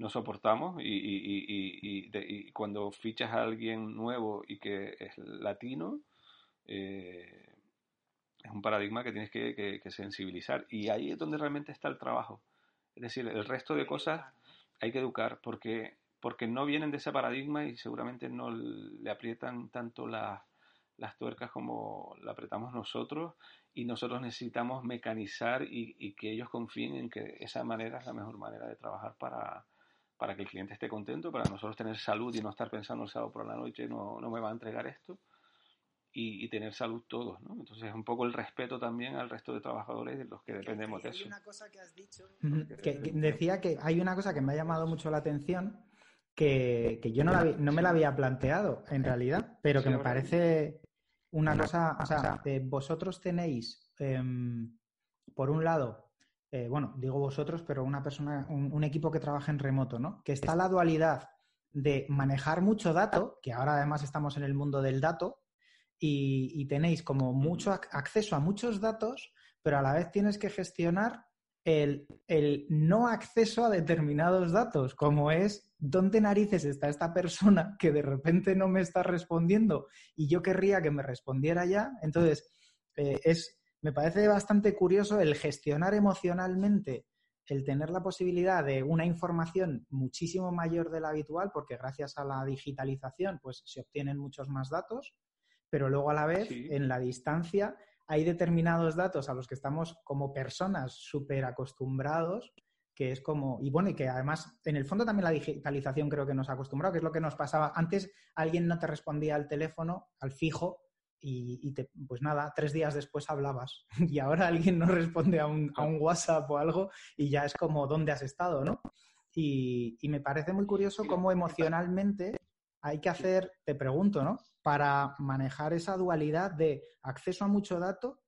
no soportamos y, y, y, cuando fichas a alguien nuevo y que es latino, eh, es un paradigma que tienes que, sensibilizar. Y ahí es donde realmente está el trabajo. Es decir, el resto de cosas hay que educar porque, porque no vienen de ese paradigma y seguramente no le aprietan tanto las tuercas como la apretamos nosotros. Y nosotros necesitamos mecanizar y, que ellos confíen en que esa manera es la mejor manera de trabajar para, para que el cliente esté contento, para nosotros tener salud y no estar pensando el sábado por la noche, no, no me va a entregar esto, y, tener salud todos, ¿no? Entonces es un poco el respeto también al resto de trabajadores de los que dependemos de eso. Hay una cosa que has dicho, que, decía que hay una cosa que me ha llamado mucho la atención, que, que yo no, la, no, me la había planteado en realidad, pero que me parece una cosa, o sea, vosotros tenéis, em, por un lado, eh, bueno, digo vosotros, pero una persona, un, equipo que trabaja en remoto, ¿no? Que está la dualidad de manejar mucho dato, que ahora además estamos en el mundo del dato, y, tenéis como mucho acceso a muchos datos, pero a la vez tienes que gestionar el, el, no acceso a determinados datos, como es dónde narices está esta persona que de repente no me está respondiendo y yo querría que me respondiera ya. Entonces, eh, es me parece bastante curioso el gestionar emocionalmente, el tener la posibilidad de una información muchísimo mayor de la habitual, porque gracias a la digitalización pues se obtienen muchos más datos, pero luego a la vez en la distancia hay determinados datos a los que estamos como personas súper acostumbrados que es como, y bueno, y que además en el fondo también la digitalización creo que nos ha acostumbrado, que es lo que nos pasaba. Antes alguien no te respondía al teléfono, al fijo, y, te, pues nada, tres días después hablabas y ahora alguien no responde a un, a un WhatsApp o algo y ya es como, ¿dónde has estado? ¿no? Y, y, me parece muy curioso cómo emocionalmente hay que hacer, te pregunto, ¿no? Para manejar esa dualidad de acceso a mucho dato,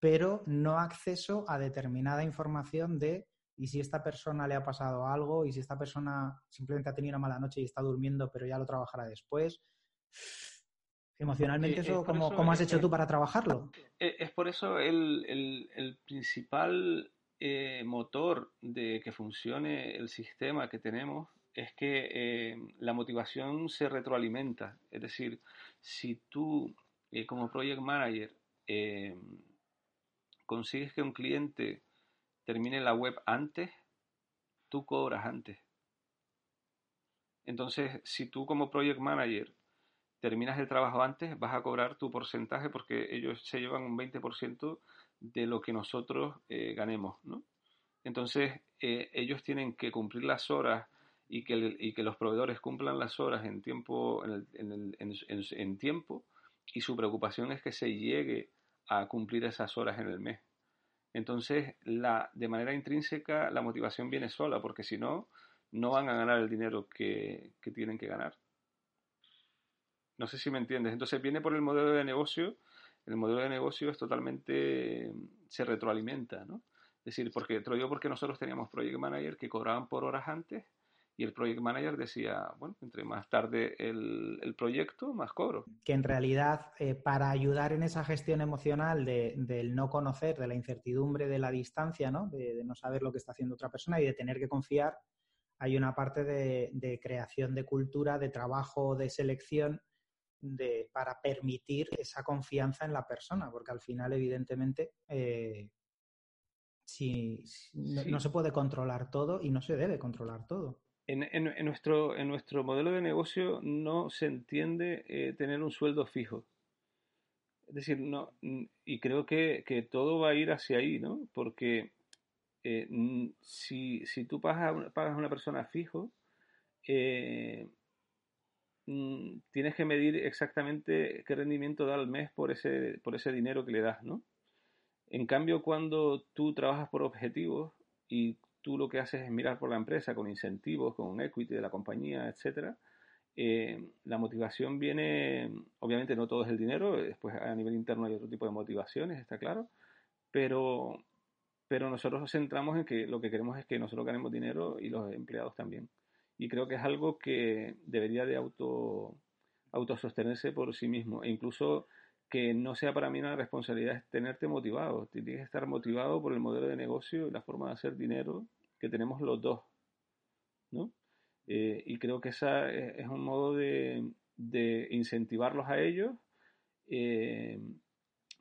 pero no acceso a determinada información de y si esta persona le ha pasado algo y si esta persona simplemente ha tenido una mala noche y está durmiendo, pero ya lo trabajará después. Emocionalmente, eh, eso, ¿cómo, has hecho tú para trabajarlo? Eh, es por eso el, el, principal eh, motor de que funcione el sistema que tenemos es que la motivación se retroalimenta. Es decir, si tú como project manager consigues que un cliente termine la web antes, tú cobras antes. Entonces, si tú como project manager terminas el trabajo antes, vas a cobrar tu porcentaje porque ellos se llevan un 20% de lo que nosotros eh, ganemos, ¿no? Entonces, eh, ellos tienen que cumplir las horas y que, los proveedores cumplan las horas en tiempo, en, en, tiempo, y su preocupación es que se llegue a cumplir esas horas en el mes. Entonces, de manera intrínseca, la motivación viene sola, porque si no, no van a ganar el dinero que, tienen que ganar. No sé si me entiendes. Entonces viene por el modelo de negocio. El modelo de negocio es totalmente, se retroalimenta, ¿no? Es decir, porque, te lo porque nosotros teníamos project manager que cobraban por horas antes y el project manager decía, bueno, entre más tarde el, proyecto, más cobro. Que en realidad, eh, para ayudar en esa gestión emocional de, del no conocer, de la incertidumbre, de la distancia, ¿no? De, no saber lo que está haciendo otra persona y de tener que confiar, hay una parte de, de creación de cultura, de trabajo, de selección de, para permitir esa confianza en la persona, porque al final, evidentemente, eh, si, no, se puede controlar todo y no se debe controlar todo. En, nuestro, en nuestro modelo de negocio no se entiende eh, tener un sueldo fijo. Es decir, no, y creo que, que, todo va a ir hacia ahí, ¿no? Porque eh, si, si, tú pagas, pagas a una persona fijo, eh, tienes que medir exactamente qué rendimiento da al mes por ese, por ese dinero que le das, ¿no? En cambio, cuando tú trabajas por objetivos y tú lo que haces es mirar por la empresa con incentivos, con un equity de la compañía, etcétera, la motivación viene, obviamente no todo es el dinero, después a nivel interno hay otro tipo de motivaciones, está claro, pero, pero nosotros nos centramos en que lo que queremos es que nosotros ganemos dinero y los empleados también. Y creo que es algo que debería de auto, autosostenerse por sí mismo e incluso que no sea para mí una responsabilidad tenerte motivado. Tienes que estar motivado por el modelo de negocio y la forma de hacer dinero que tenemos los dos. ¿no? Eh, y creo que esa es, un modo de, incentivarlos a ellos. Eh,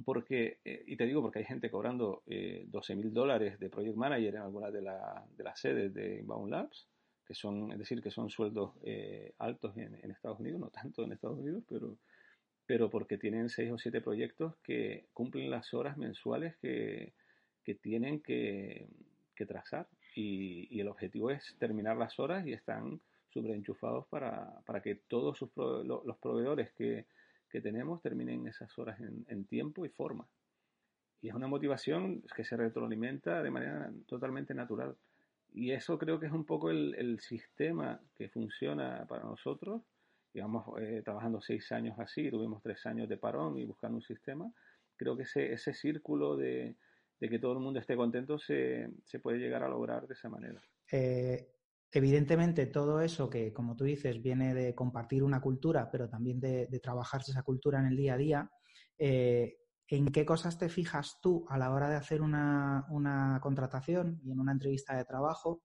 porque, eh, y te digo porque hay gente cobrando 12 mil dólares de Project Manager en algunas de, de las sedes de Inbound Labs, que son, es decir, que son sueldos altos en, Estados Unidos, no tanto en Estados Unidos, pero, pero porque tienen 6 o 7 proyectos que cumplen las horas mensuales que, que tienen que, que trazar y, el objetivo es terminar las horas y están sobreenchufados para, para que todos sus los proveedores que, que, tenemos terminen esas horas en, en, tiempo y forma. Y es una motivación que se retroalimenta de manera totalmente natural. Y eso creo que es un poco el, el sistema que funciona para nosotros. Digamos, eh, trabajando seis años así, tuvimos tres años de parón y buscando un sistema. Creo que ese, ese círculo de, de que todo el mundo esté contento se, puede llegar a lograr de esa manera. Eh, evidentemente, todo eso que, como tú dices, viene de compartir una cultura, pero también de, trabajarse esa cultura en el día a día. Eh, ¿En qué cosas te fijas tú a la hora de hacer una, una contratación y en una entrevista de trabajo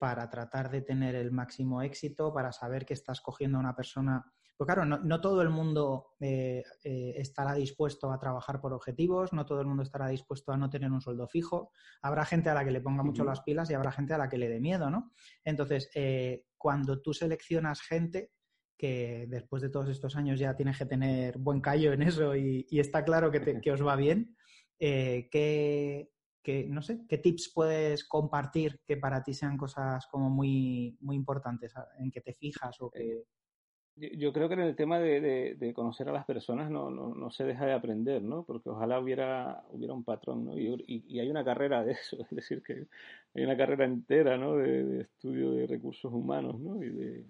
para tratar de tener el máximo éxito, para saber que estás cogiendo a una persona pues claro, no, todo el mundo eh, eh, estará dispuesto a trabajar por objetivos, no todo el mundo estará dispuesto a no tener un sueldo fijo. Habrá gente a la que le ponga mucho las pilas y habrá gente a la que le dé miedo, ¿no? Entonces, eh, cuando tú seleccionas gente que después de todos estos años ya tienes que tener buen callo en eso y, está claro que, que, os va bien, ¿qué, no sé, ¿qué tips puedes compartir que para ti sean cosas como muy, muy importantes en que te fijas o que yo creo que en el tema de, conocer a las personas no, se deja de aprender, ¿no? Porque ojalá hubiera, hubiera un patrón, ¿no? Y, hay una carrera de eso, es decir, que hay una carrera entera, ¿no? De, estudio de recursos humanos, ¿no? Y,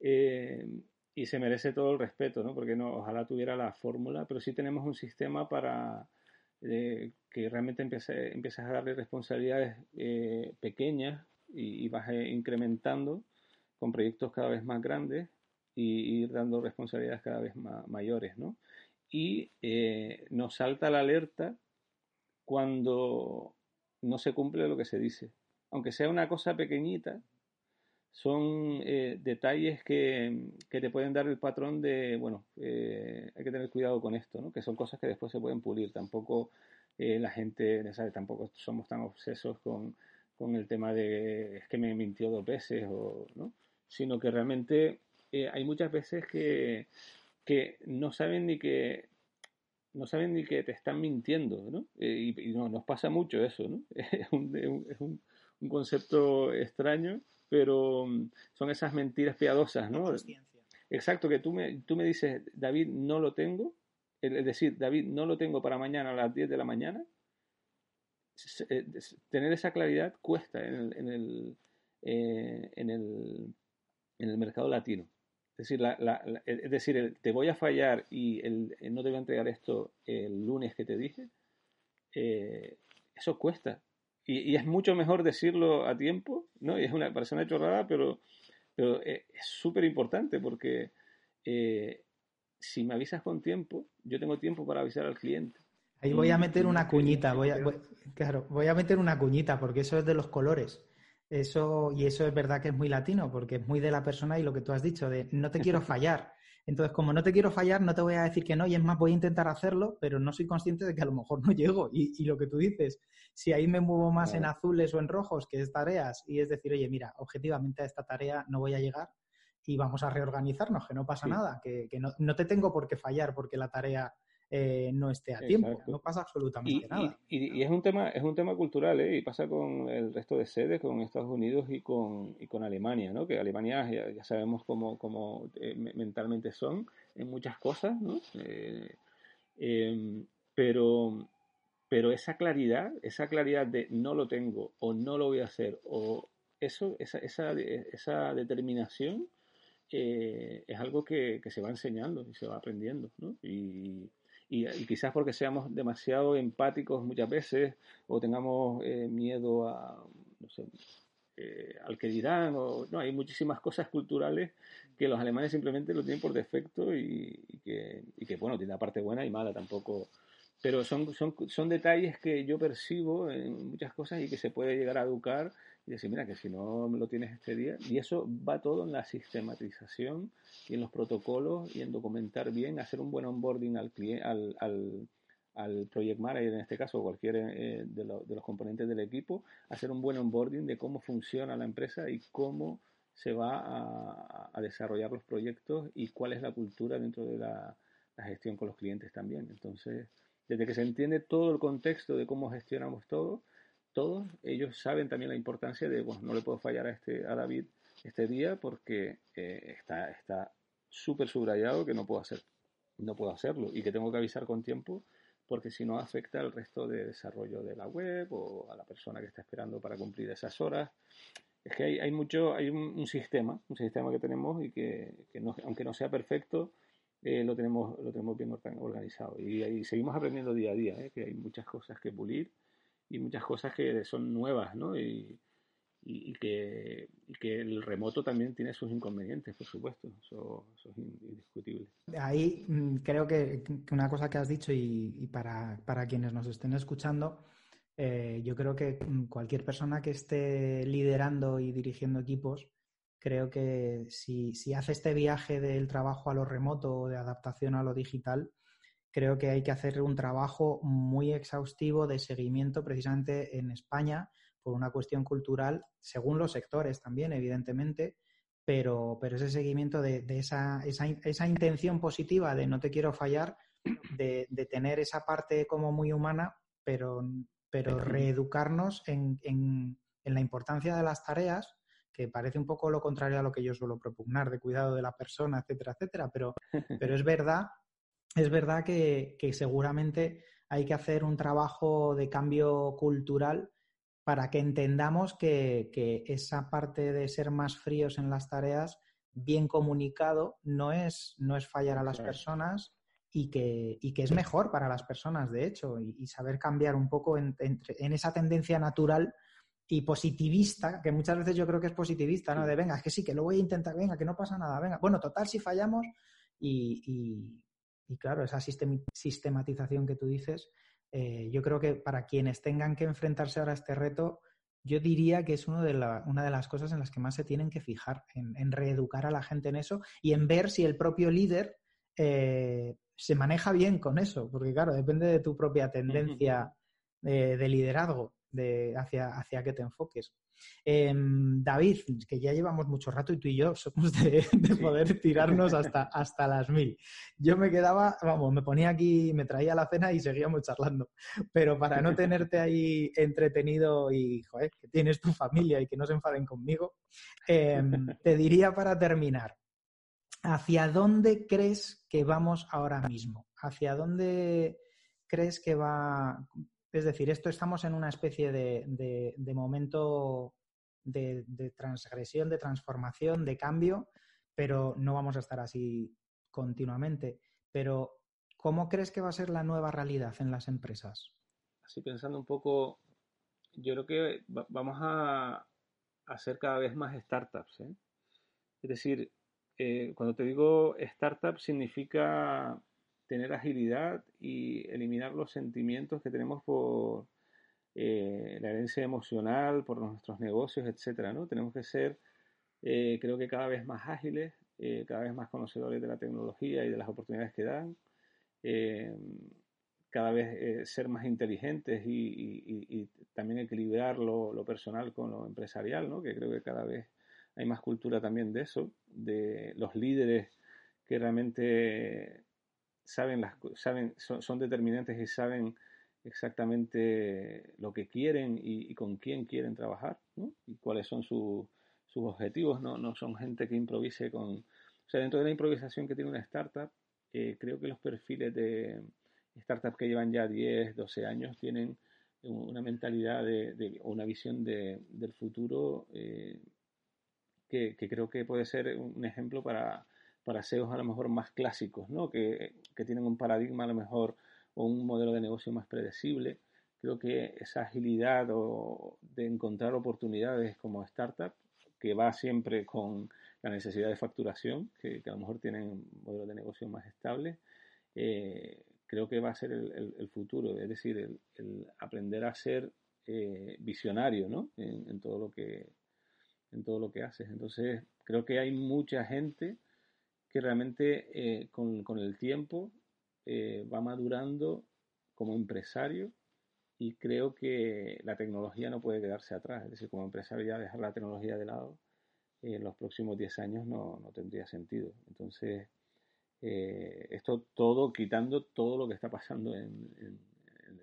eh, y se merece todo el respeto, ¿no? Porque no, ojalá tuviera la fórmula, pero sí tenemos un sistema para eh, que realmente empiezas a darle responsabilidades eh, pequeñas y, y vas incrementando con proyectos cada vez más grandes y ir dando responsabilidades cada vez mayores, ¿no? Y eh, nos salta la alerta cuando no se cumple lo que se dice. Aunque sea una cosa pequeñita, son eh, detalles que, te pueden dar el patrón de, bueno, eh, hay que tener cuidado con esto, ¿no? Que son cosas que después se pueden pulir. Tampoco la gente. Tampoco somos tan obsesos con, con el tema de es que me mintió dos veces o, ¿no? Sino que realmente eh, hay muchas veces que, que, no saben ni que no saben ni que te están mintiendo, ¿no? Eh, y, no, nos pasa mucho eso, ¿no? Es un, es un, concepto extraño, pero mm, son esas mentiras piadosas, ¿no? Exacto, que tú me, tú me dices, David, no lo tengo, es decir, David, no lo tengo para mañana a las 10 de la mañana, eh, tener esa claridad cuesta en el, en el, en el, en el mercado latino. Es decir, la, es decir te voy a fallar y el, no te voy a entregar esto el lunes que te dije, eh, eso cuesta. Y, es mucho mejor decirlo a tiempo, ¿no? Y es una persona chorrada, pero, pero eh, es súper importante porque eh, si me avisas con tiempo, yo tengo tiempo para avisar al cliente. Ahí voy a meter una cuñita, voy a, claro, voy a meter una cuñita porque eso es de los colores. Eso, y eso es verdad que es muy latino, porque es muy de la persona y lo que tú has dicho, de no te quiero fallar. Entonces, como no te quiero fallar, no te voy a decir que no, y es más, voy a intentar hacerlo, pero no soy consciente de que a lo mejor no llego. Y, lo que tú dices, si ahí me muevo más en azules o en rojos, que es tareas, y es decir, oye, mira, objetivamente a esta tarea no voy a llegar y vamos a reorganizarnos, que no pasa nada, que, no, no, te tengo por qué fallar porque la tarea eh, no esté a tiempo. No pasa absolutamente nada. Y, es un tema es un tema cultural, ¿eh? y pasa con el resto de sedes, con Estados Unidos y con, y con Alemania, ¿no? que Alemania ya, sabemos cómo, cómo eh, mentalmente son en muchas cosas, ¿no? Em, pero, pero esa claridad, esa claridad de no lo tengo o no lo voy a hacer, o eso, esa, esa, esa determinación eh, es algo que, se va enseñando y se va aprendiendo, ¿no? Y, y, quizás porque seamos demasiado empáticos muchas veces o tengamos eh, miedo a, eh, al que dirán, o no, hay muchísimas cosas culturales que los alemanes simplemente lo tienen por defecto y, que, y que, bueno, tiene la parte buena y mala tampoco. Pero son, son, son detalles que yo percibo en muchas cosas y que se puede llegar a educar y decir, mira, que si no lo tienes este día, y eso va todo en la sistematización y en los protocolos y en documentar bien, hacer un buen onboarding al, al, al, al project manager, en este caso, o cualquier eh, de, de, los componentes del equipo, hacer un buen onboarding de cómo funciona la empresa y cómo se va a, a desarrollar los proyectos y cuál es la cultura dentro de la, la gestión con los clientes también. Entonces, desde que se entiende todo el contexto de cómo gestionamos todo, todos ellos saben también la importancia de, bueno, no le puedo fallar a, este, a David este día porque eh, está está súper subrayado que no puedo, hacer, no puedo hacerlo y que tengo que avisar con tiempo porque si no afecta al resto de desarrollo de la web o a la persona que está esperando para cumplir esas horas. Es que hay, hay mucho, hay un, sistema, un sistema que tenemos y que, aunque no sea perfecto, eh, lo, tenemos, lo tenemos bien organizado. Y, y, seguimos aprendiendo día a día, ¿eh? que hay muchas cosas que pulir y muchas cosas que son nuevas, ¿no? Y, y, que, que, el remoto también tiene sus inconvenientes, por supuesto, eso, es indiscutible. Ahí mm, creo que, una cosa que has dicho y, para, para, quienes nos estén escuchando, eh, yo creo que mm, cualquier persona que esté liderando y dirigiendo equipos, creo que si, si hace este viaje del trabajo a lo remoto o de adaptación a lo digital, creo que hay que hacer un trabajo muy exhaustivo de seguimiento precisamente en España por una cuestión cultural, según los sectores también, evidentemente, pero, pero ese seguimiento de, esa, esa, intención positiva de no te quiero fallar, de, tener esa parte como muy humana, pero, pero reeducarnos en, en, en la importancia de las tareas que parece un poco lo contrario a lo que yo suelo propugnar, de cuidado de la persona, etcétera, etcétera, pero, pero es verdad es verdad que, seguramente hay que hacer un trabajo de cambio cultural para que entendamos que, esa parte de ser más fríos en las tareas, bien comunicado, no es, no es fallar a las personas y que, que, es mejor para las personas, de hecho, y, saber cambiar un poco en, esa tendencia natural y positivista, que muchas veces yo creo que es positivista, ¿no? De venga, es que sí, que lo voy a intentar, venga, que no pasa nada, venga. Bueno, total, si fallamos y, y claro, esa sistematización que tú dices, eh, yo creo que para quienes tengan que enfrentarse ahora a este reto, yo diría que es uno de una de las cosas en las que más se tienen que fijar, en, reeducar a la gente en eso y en ver si el propio líder eh, se maneja bien con eso, porque claro, depende de tu propia tendencia de liderazgo, de hacia, hacia qué te enfoques. Em, David, que ya llevamos mucho rato y tú y yo somos de, poder tirarnos hasta, hasta las mil. Yo me quedaba, vamos, me ponía aquí, me traía la cena y seguíamos charlando. Pero para no tenerte ahí entretenido y, joder, que tienes tu familia y que no se enfaden conmigo, em, te diría para terminar, ¿hacia dónde crees que vamos ahora mismo? ¿Hacia dónde crees que va, es decir, esto estamos en una especie de, momento de, transgresión, de transformación, de cambio, pero no vamos a estar así continuamente. Pero, ¿cómo crees que va a ser la nueva realidad en las empresas? Así pensando un poco, yo creo que vamos a hacer cada vez más startups. ¿eh? Es decir, eh, cuando te digo startup significa tener agilidad y eliminar los sentimientos que tenemos por eh, la herencia emocional, por nuestros negocios, etcétera, ¿no? Tenemos que ser, eh, creo que cada vez más ágiles, eh, cada vez más conocedores de la tecnología y de las oportunidades que dan, cada vez ser más inteligentes y, también equilibrar lo, lo, personal con lo empresarial, ¿no? Que creo que cada vez hay más cultura también de eso, de los líderes que realmente saben, las, saben son, determinantes y saben exactamente lo que quieren y, con quién quieren trabajar y cuáles son sus objetivos. ¿no? no son gente que improvise con... O sea, dentro de la improvisación que tiene una startup, eh, creo que los perfiles de startups que llevan ya 10, 12 años tienen una mentalidad de, una visión de, del futuro eh, que, creo que puede ser un ejemplo para, para SEOs a lo mejor más clásicos, ¿no? que, que tienen un paradigma a lo mejor o un modelo de negocio más predecible. Creo que esa agilidad o de encontrar oportunidades como startup, que va siempre con la necesidad de facturación, que, a lo mejor tienen modelos de negocio más estables, eh, creo que va a ser el, futuro, es decir, el, aprender a ser eh, visionario ¿no? en, todo lo que, en todo lo que haces. Entonces, creo que hay mucha gente que realmente eh, con, con, el tiempo va madurando como empresario y creo que la tecnología no puede quedarse atrás. Es decir, como empresario ya dejar la tecnología de lado en los próximos 10 años no, no tendría sentido. Entonces, eh, esto todo quitando todo lo que está pasando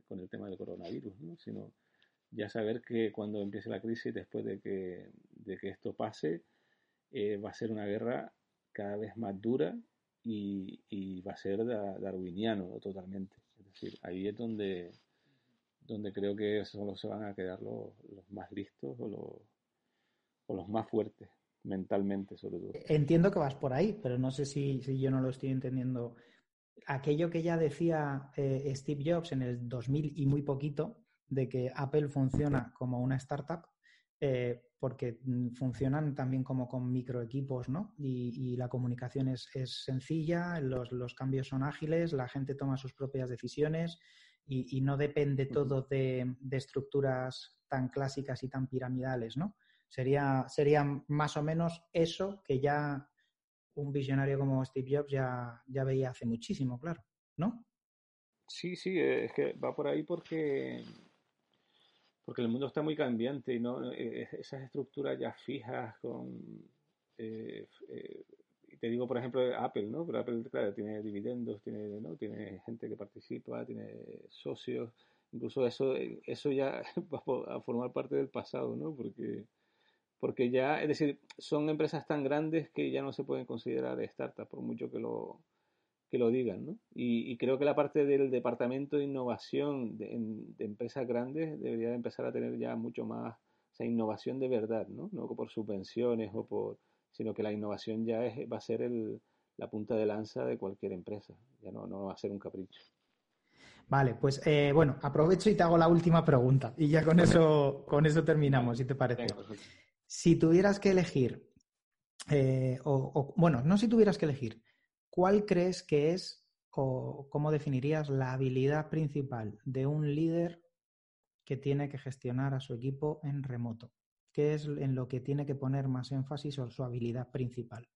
con el tema del coronavirus, ¿no? sino ya saber que cuando empiece la crisis, después de que, de que esto pase, eh, va a ser una guerra cada vez más dura y, va a ser darwiniano totalmente. Es decir, ahí es donde, donde creo que solo se van a quedar los, más listos o los, más fuertes mentalmente sobre todo. Entiendo que vas por ahí, pero no sé si, yo no lo estoy entendiendo. Aquello que ya decía eh, Steve Jobs en el 2000 y muy poquito, de que Apple funciona como una startup, eh, porque funcionan también como con microequipos, ¿no? Y, la comunicación es, sencilla, los, cambios son ágiles, la gente toma sus propias decisiones y, no depende todo de, de, estructuras tan clásicas y tan piramidales, ¿no? Sería, sería más o menos eso que ya un visionario como Steve Jobs ya, ya veía hace muchísimo, claro, ¿no? Sí, sí, es que va por ahí porque, porque el mundo está muy cambiante y no eh, esas estructuras ya fijas con eh, eh, te digo por ejemplo Apple, ¿no? Pero Apple claro, tiene dividendos, tiene, ¿no? tiene gente que participa, tiene socios, incluso eso, eso ya va a formar parte del pasado, ¿no? Porque porque ya, es decir, son empresas tan grandes que ya no se pueden considerar startups, por mucho que lo, que lo digan, ¿no? Y, creo que la parte del departamento de innovación de, empresas grandes debería empezar a tener ya mucho más, o sea, innovación de verdad, ¿no? No por subvenciones o por, sino que la innovación ya es, va a ser el, la punta de lanza de cualquier empresa, ya no, no va a ser un capricho. Vale, pues eh, bueno, aprovecho y te hago la última pregunta y ya con eso, con eso terminamos, si te parece. Si tuvieras que elegir, eh, o, bueno, no si tuvieras que elegir, ¿cuál crees que es o cómo definirías la habilidad principal de un líder que tiene que gestionar a su equipo en remoto? ¿Qué es en lo que tiene que poner más énfasis o su habilidad principal?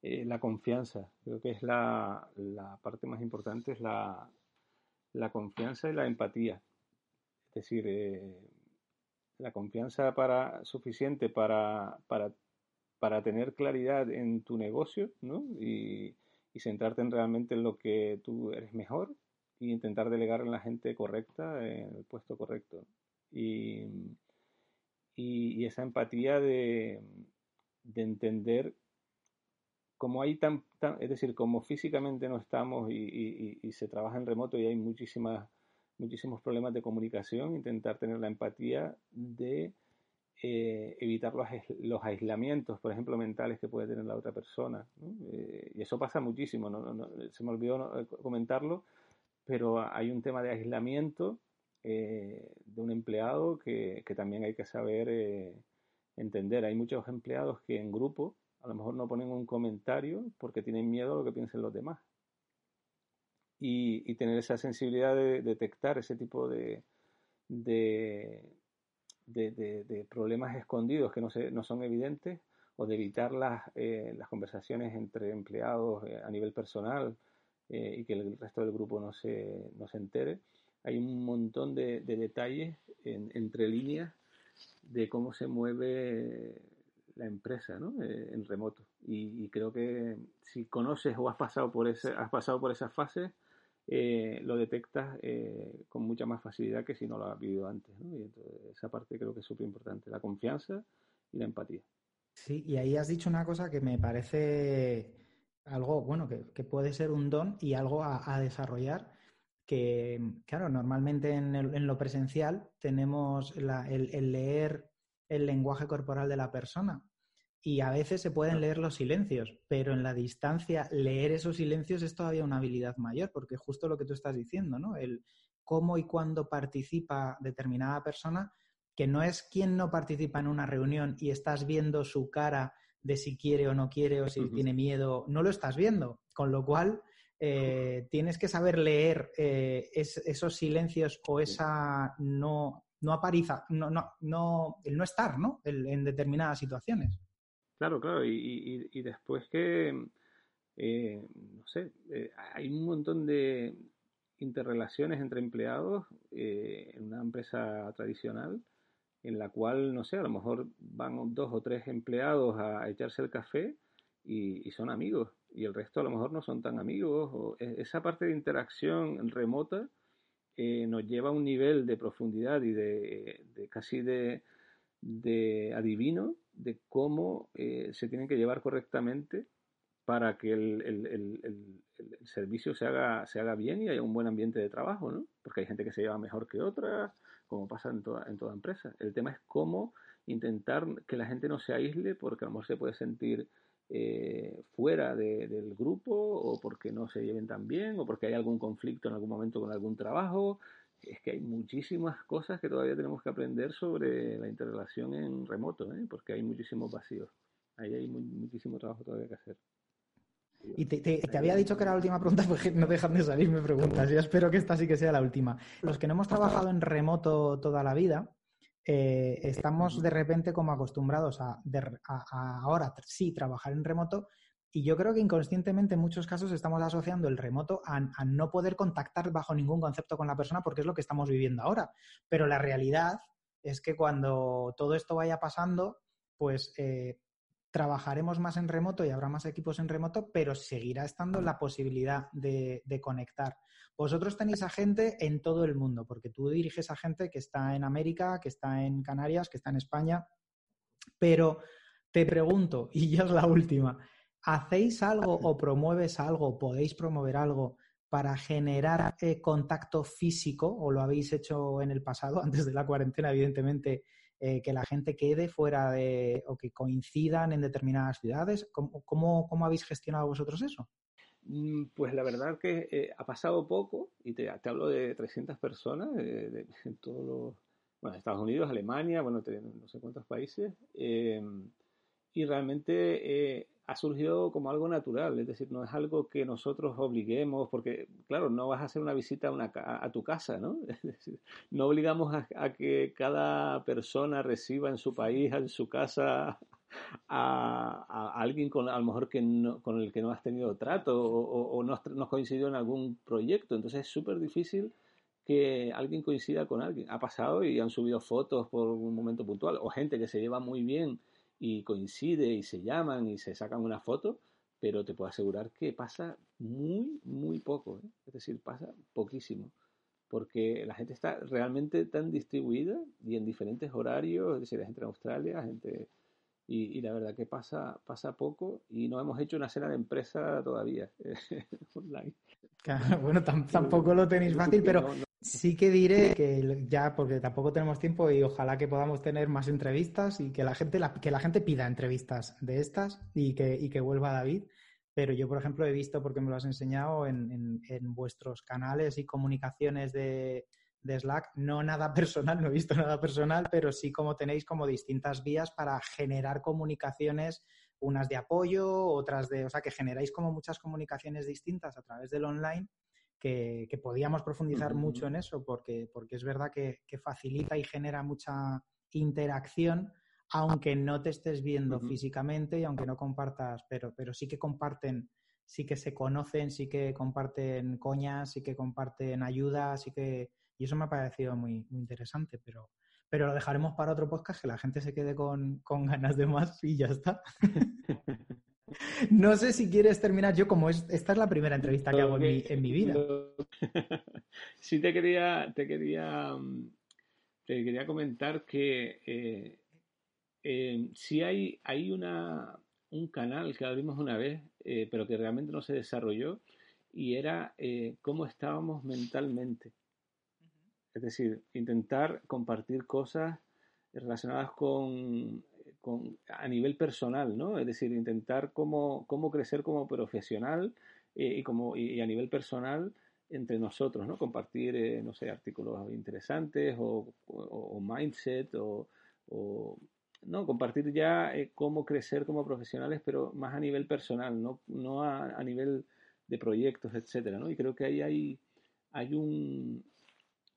Eh, la confianza, creo que es la, parte más importante, es la, confianza y la empatía. Es decir, eh, la confianza para, suficiente para, para, para tener claridad en tu negocio ¿no? y, y, centrarte en realmente en lo que tú eres mejor y intentar delegar en la gente correcta, en el puesto correcto. Y, y, esa empatía de, de entender cómo hay tan, es decir, como físicamente no estamos y, y, se trabaja en remoto y hay muchísimas muchísimos problemas de comunicación, intentar tener la empatía de eh, evitar los, los, aislamientos, por ejemplo, mentales que puede tener la otra persona. Eh, y eso pasa muchísimo, ¿no? se me olvidó comentarlo, pero hay un tema de aislamiento eh, de un empleado que, que, también hay que saber entender. Hay muchos empleados que en grupo a lo mejor no ponen un comentario porque tienen miedo a lo que piensen los demás y, tener esa sensibilidad de detectar ese tipo de, de, problemas escondidos que no, se, no son evidentes o de evitar las, eh, las conversaciones entre empleados eh, a nivel personal eh, y que el resto del grupo no se, no se entere. Hay un montón de, detalles entre líneas de cómo se mueve la empresa ¿no? en remoto. Y, y, creo que si conoces o has pasado por, ese, has pasado por esas fases, eh, lo detectas eh, con mucha más facilidad que si no lo has vivido antes. Y esa parte creo que es súper importante, la confianza y la empatía. Sí, y ahí has dicho una cosa que me parece algo, bueno, que, puede ser un don y algo a, desarrollar, que, claro, normalmente en, lo presencial tenemos el, leer el lenguaje corporal de la persona. Y a veces se pueden leer los silencios, pero en la distancia leer esos silencios es todavía una habilidad mayor, porque justo lo que tú estás diciendo, ¿no? El cómo y cuándo participa determinada persona, que no es quien no participa en una reunión y estás viendo su cara de si quiere o no quiere o si tiene miedo, no lo estás viendo. Con lo cual, eh, tienes que saber leer eh, esos silencios o esa no, no apariza, no, no, no, el no estar, ¿no? en determinadas situaciones. Claro, claro, y, después que, eh, no sé, eh, hay un montón de interrelaciones entre empleados eh, en una empresa tradicional en la cual, no sé, a lo mejor van dos o tres empleados a echarse el café y, son amigos, y el resto a lo mejor no son tan amigos. O e, esa parte de interacción remota nos lleva a un nivel de profundidad y de, casi de adivino de cómo eh, se tienen que llevar correctamente para que el, servicio se haga, se haga bien y haya un buen ambiente de trabajo, ¿no? Porque hay gente que se lleva mejor que otra, como pasa en toda, en toda empresa. El tema es cómo intentar que la gente no se aísle porque a lo mejor se puede sentir eh, fuera del grupo o porque no se lleven tan bien o porque hay algún conflicto en algún momento con algún trabajo es que hay muchísimas cosas que todavía tenemos que aprender sobre la interrelación en remoto, ¿eh? porque hay muchísimos vacíos. Ahí hay muchísimo trabajo todavía que hacer. Y te, había dicho que era la última pregunta porque no dejan de salirme preguntas. Yo espero que esta sí que sea la última. Los que no hemos trabajado en remoto toda la vida, eh, estamos de repente como acostumbrados a, a, ahora sí trabajar en remoto, y yo creo que inconscientemente en muchos casos estamos asociando el remoto a, no poder contactar bajo ningún concepto con la persona porque es lo que estamos viviendo ahora. Pero la realidad es que cuando todo esto vaya pasando, pues eh, trabajaremos más en remoto y habrá más equipos en remoto, pero seguirá estando la posibilidad de, de, conectar. Vosotros tenéis a gente en todo el mundo, porque tú diriges a gente que está en América, que está en Canarias, que está en España, pero te pregunto, y ya es la última, ¿Hacéis algo o promueves algo, podéis promover algo para generar eh, contacto físico o lo habéis hecho en el pasado, antes de la cuarentena, evidentemente, eh, que la gente quede fuera de o que coincidan en determinadas ciudades? ¿Cómo, habéis gestionado vosotros eso? Mm, pues la verdad que eh, ha pasado poco, y te, hablo de 300 personas de, en todos los, bueno, Estados Unidos, Alemania, bueno, no sé cuántos países, y realmente ha surgido como algo natural, es decir, no es algo que nosotros obliguemos, porque, claro, no vas a hacer una visita a, una, a tu casa, ¿no? No obligamos a, que cada persona reciba en su país, en su casa, a, alguien con, a lo mejor que con el que no has tenido trato o, no, has coincidido en algún proyecto. Entonces es súper difícil que alguien coincida con alguien. Ha pasado y han subido fotos por un momento puntual, o gente que se lleva muy bien y coincide y se llaman y se sacan una foto, pero te puedo asegurar que pasa muy, muy poco, ¿eh? es decir, pasa poquísimo, porque la gente está realmente tan distribuida y en diferentes horarios, es decir, gente en Australia, gente... Y, la verdad que pasa, pasa poco y no hemos hecho una cena de empresa todavía online. bueno, tampoco lo tenéis fácil, pero Sí que diré que ya, porque tampoco tenemos tiempo y ojalá que podamos tener más entrevistas y que la gente, que la gente pida entrevistas de estas y que, y que vuelva David. Pero yo, por ejemplo, he visto, porque me lo has enseñado en, en, vuestros canales y comunicaciones de, Slack, no nada personal, no he visto nada personal, pero sí como tenéis como distintas vías para generar comunicaciones, unas de apoyo, otras de, o sea, que generáis como muchas comunicaciones distintas a través del online que, podíamos profundizar mucho en eso, porque, porque es verdad que, facilita y genera mucha interacción, aunque no te estés viendo físicamente y aunque no compartas, pero, pero sí que comparten, sí que se conocen, sí que comparten coñas, sí que comparten ayuda, sí que... Y eso me ha parecido muy, muy interesante, pero, pero lo dejaremos para otro podcast, que la gente se quede con, con ganas de más y ya está. No sé si quieres terminar yo, como es, esta es la primera entrevista que hago en mi, vida. Sí te quería, te quería, mm, te quería comentar que eh, eh, si hay, hay una, un canal que abrimos una vez, eh, pero que realmente no se desarrolló, y era cómo estábamos mentalmente. Es decir, intentar compartir cosas relacionadas con, a nivel personal, ¿no? Es decir, intentar cómo, cómo crecer como profesional y, como, y a nivel personal entre nosotros, ¿no? Compartir, eh, no sé, artículos interesantes o, mindset o, no, compartir ya eh, cómo crecer como profesionales, pero más a nivel personal, no, no a, nivel de proyectos, etcétera, ¿no? Y creo que ahí hay, hay un,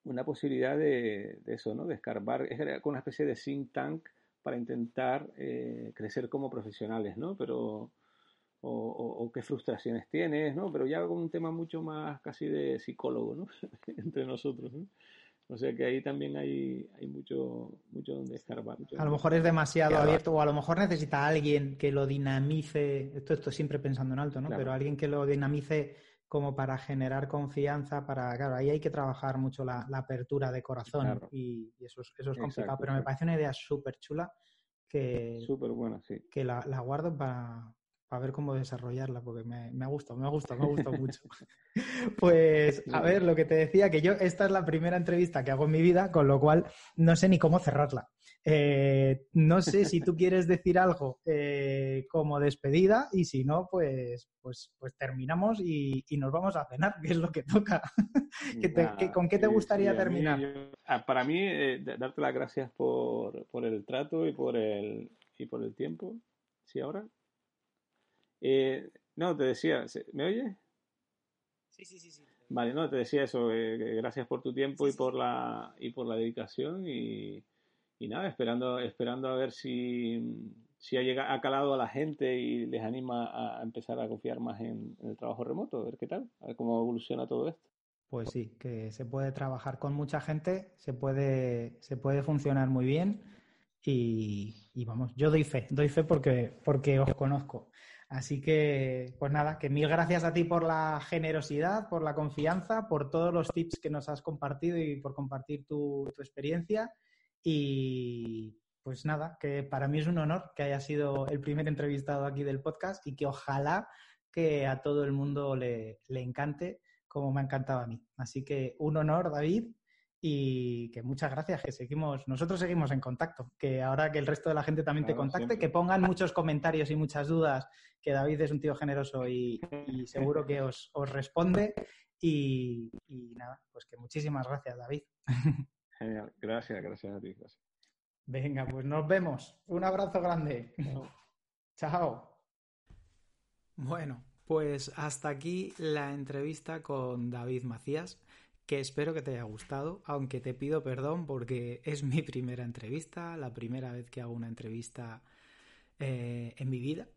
una posibilidad de, eso, ¿no? De escarbar, es una especie de think tank para intentar eh, crecer como profesionales, ¿no? Pero o, qué frustraciones tienes, ¿no? Pero ya con un tema mucho más casi de psicólogo, ¿no? Entre nosotros, ¿no? O sea que ahí también hay, hay mucho, mucho donde escarbar. a lo mejor es demasiado abierto o a lo mejor necesita alguien que lo dinamice, esto estoy siempre pensando en alto, ¿no? Pero alguien que lo dinamice como para generar confianza, para, claro, ahí hay que trabajar mucho la, apertura de corazón y, eso es, eso es complicado, pero me parece una idea súper chula que, súper buena, sí. que la, la guardo para, a ver cómo desarrollarla, porque me, me ha gustado, me ha gustado, me ha gustado mucho. Pues, a ver, lo que te decía, que yo, esta es la primera entrevista que hago en mi vida, con lo cual no sé ni cómo cerrarla. Eh, no sé si tú quieres decir algo eh, como despedida y si no, pues, pues, pues terminamos y, nos vamos a cenar, que es lo que toca. ¿Con qué te gustaría terminar? Ah, para mí, eh, darte las gracias por, por el trato y por el, y por el tiempo. ¿Sí ahora? Eh, no, te decía, ¿me oye? Sí, sí, sí, sí. Vale, no, te decía eso, eh, gracias por tu tiempo y por la y por la dedicación y, nada, esperando esperando a ver si, si ha, llegado, ha calado a la gente y les anima a empezar a confiar más en, el trabajo remoto, a ver qué tal, a ver cómo evoluciona todo esto. Pues sí, que se puede trabajar con mucha gente, se puede, se puede funcionar muy bien y, y, vamos, yo doy fe, doy fe porque, porque os conozco. Así que, pues nada, que mil gracias a ti por la generosidad, por la confianza, por todos los tips que nos has compartido y por compartir tu, experiencia. Y pues nada, que para mí es un honor que haya sido el primer entrevistado aquí del podcast y que ojalá que a todo el mundo le, le encante como me ha encantado a mí. Así que un honor, David, y que muchas gracias, que seguimos, nosotros seguimos en contacto, que ahora que el resto de la gente también te contacte, que pongan muchos comentarios y muchas dudas, que David es un tío generoso y, seguro que os, responde. Y, nada, pues que muchísimas gracias, David. Genial, gracias, gracias a ti. Venga, pues nos vemos. Un abrazo grande. Chao. Bueno, pues hasta aquí la entrevista con David Macías que espero que te haya gustado, aunque te pido perdón porque es mi primera entrevista, la primera vez que hago una entrevista eh, en mi vida,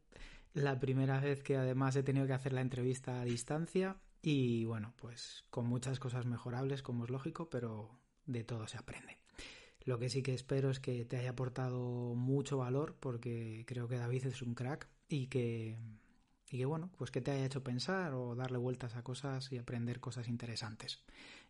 la primera vez que además he tenido que hacer la entrevista a distancia y bueno, pues con muchas cosas mejorables, como es lógico, pero de todo se aprende. Lo que sí que espero es que te haya aportado mucho valor porque creo que David es un crack y que y que bueno, pues que te haya hecho pensar o darle vueltas a cosas y aprender cosas interesantes.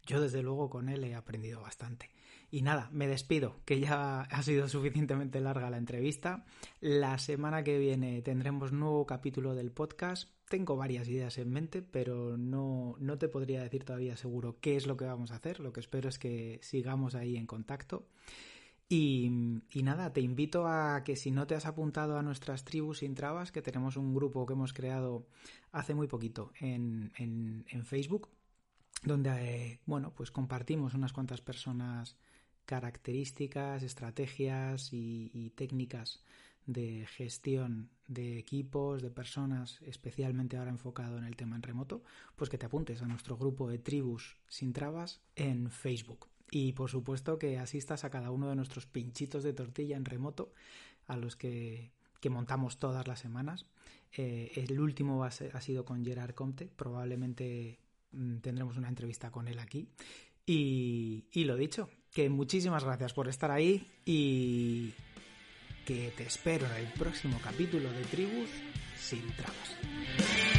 Yo desde luego con él he aprendido bastante. Y nada, me despido, que ya ha sido suficientemente larga la entrevista. La semana que viene tendremos nuevo capítulo del podcast. Tengo varias ideas en mente, pero no, no te podría decir todavía seguro qué es lo que vamos a hacer. Lo que espero es que sigamos ahí en contacto. Y, nada, te invito a que si no te has apuntado a nuestras tribus sin trabas, que tenemos un grupo que hemos creado hace muy poquito en, en, Facebook, donde, bueno, pues compartimos unas cuantas personas características, estrategias y, técnicas de gestión de equipos, de personas, especialmente ahora enfocado en el tema en remoto, pues que te apuntes a nuestro grupo de tribus sin trabas en Facebook. Y por supuesto que asistas a cada uno de nuestros pinchitos de tortilla en remoto, a los que, montamos todas las semanas. Eh, el último ha sido con Gerard Comte, probablemente mm, tendremos una entrevista con él aquí. Y, y lo dicho, que muchísimas gracias por estar ahí y que te espero en el próximo capítulo de Tribus sin trabas.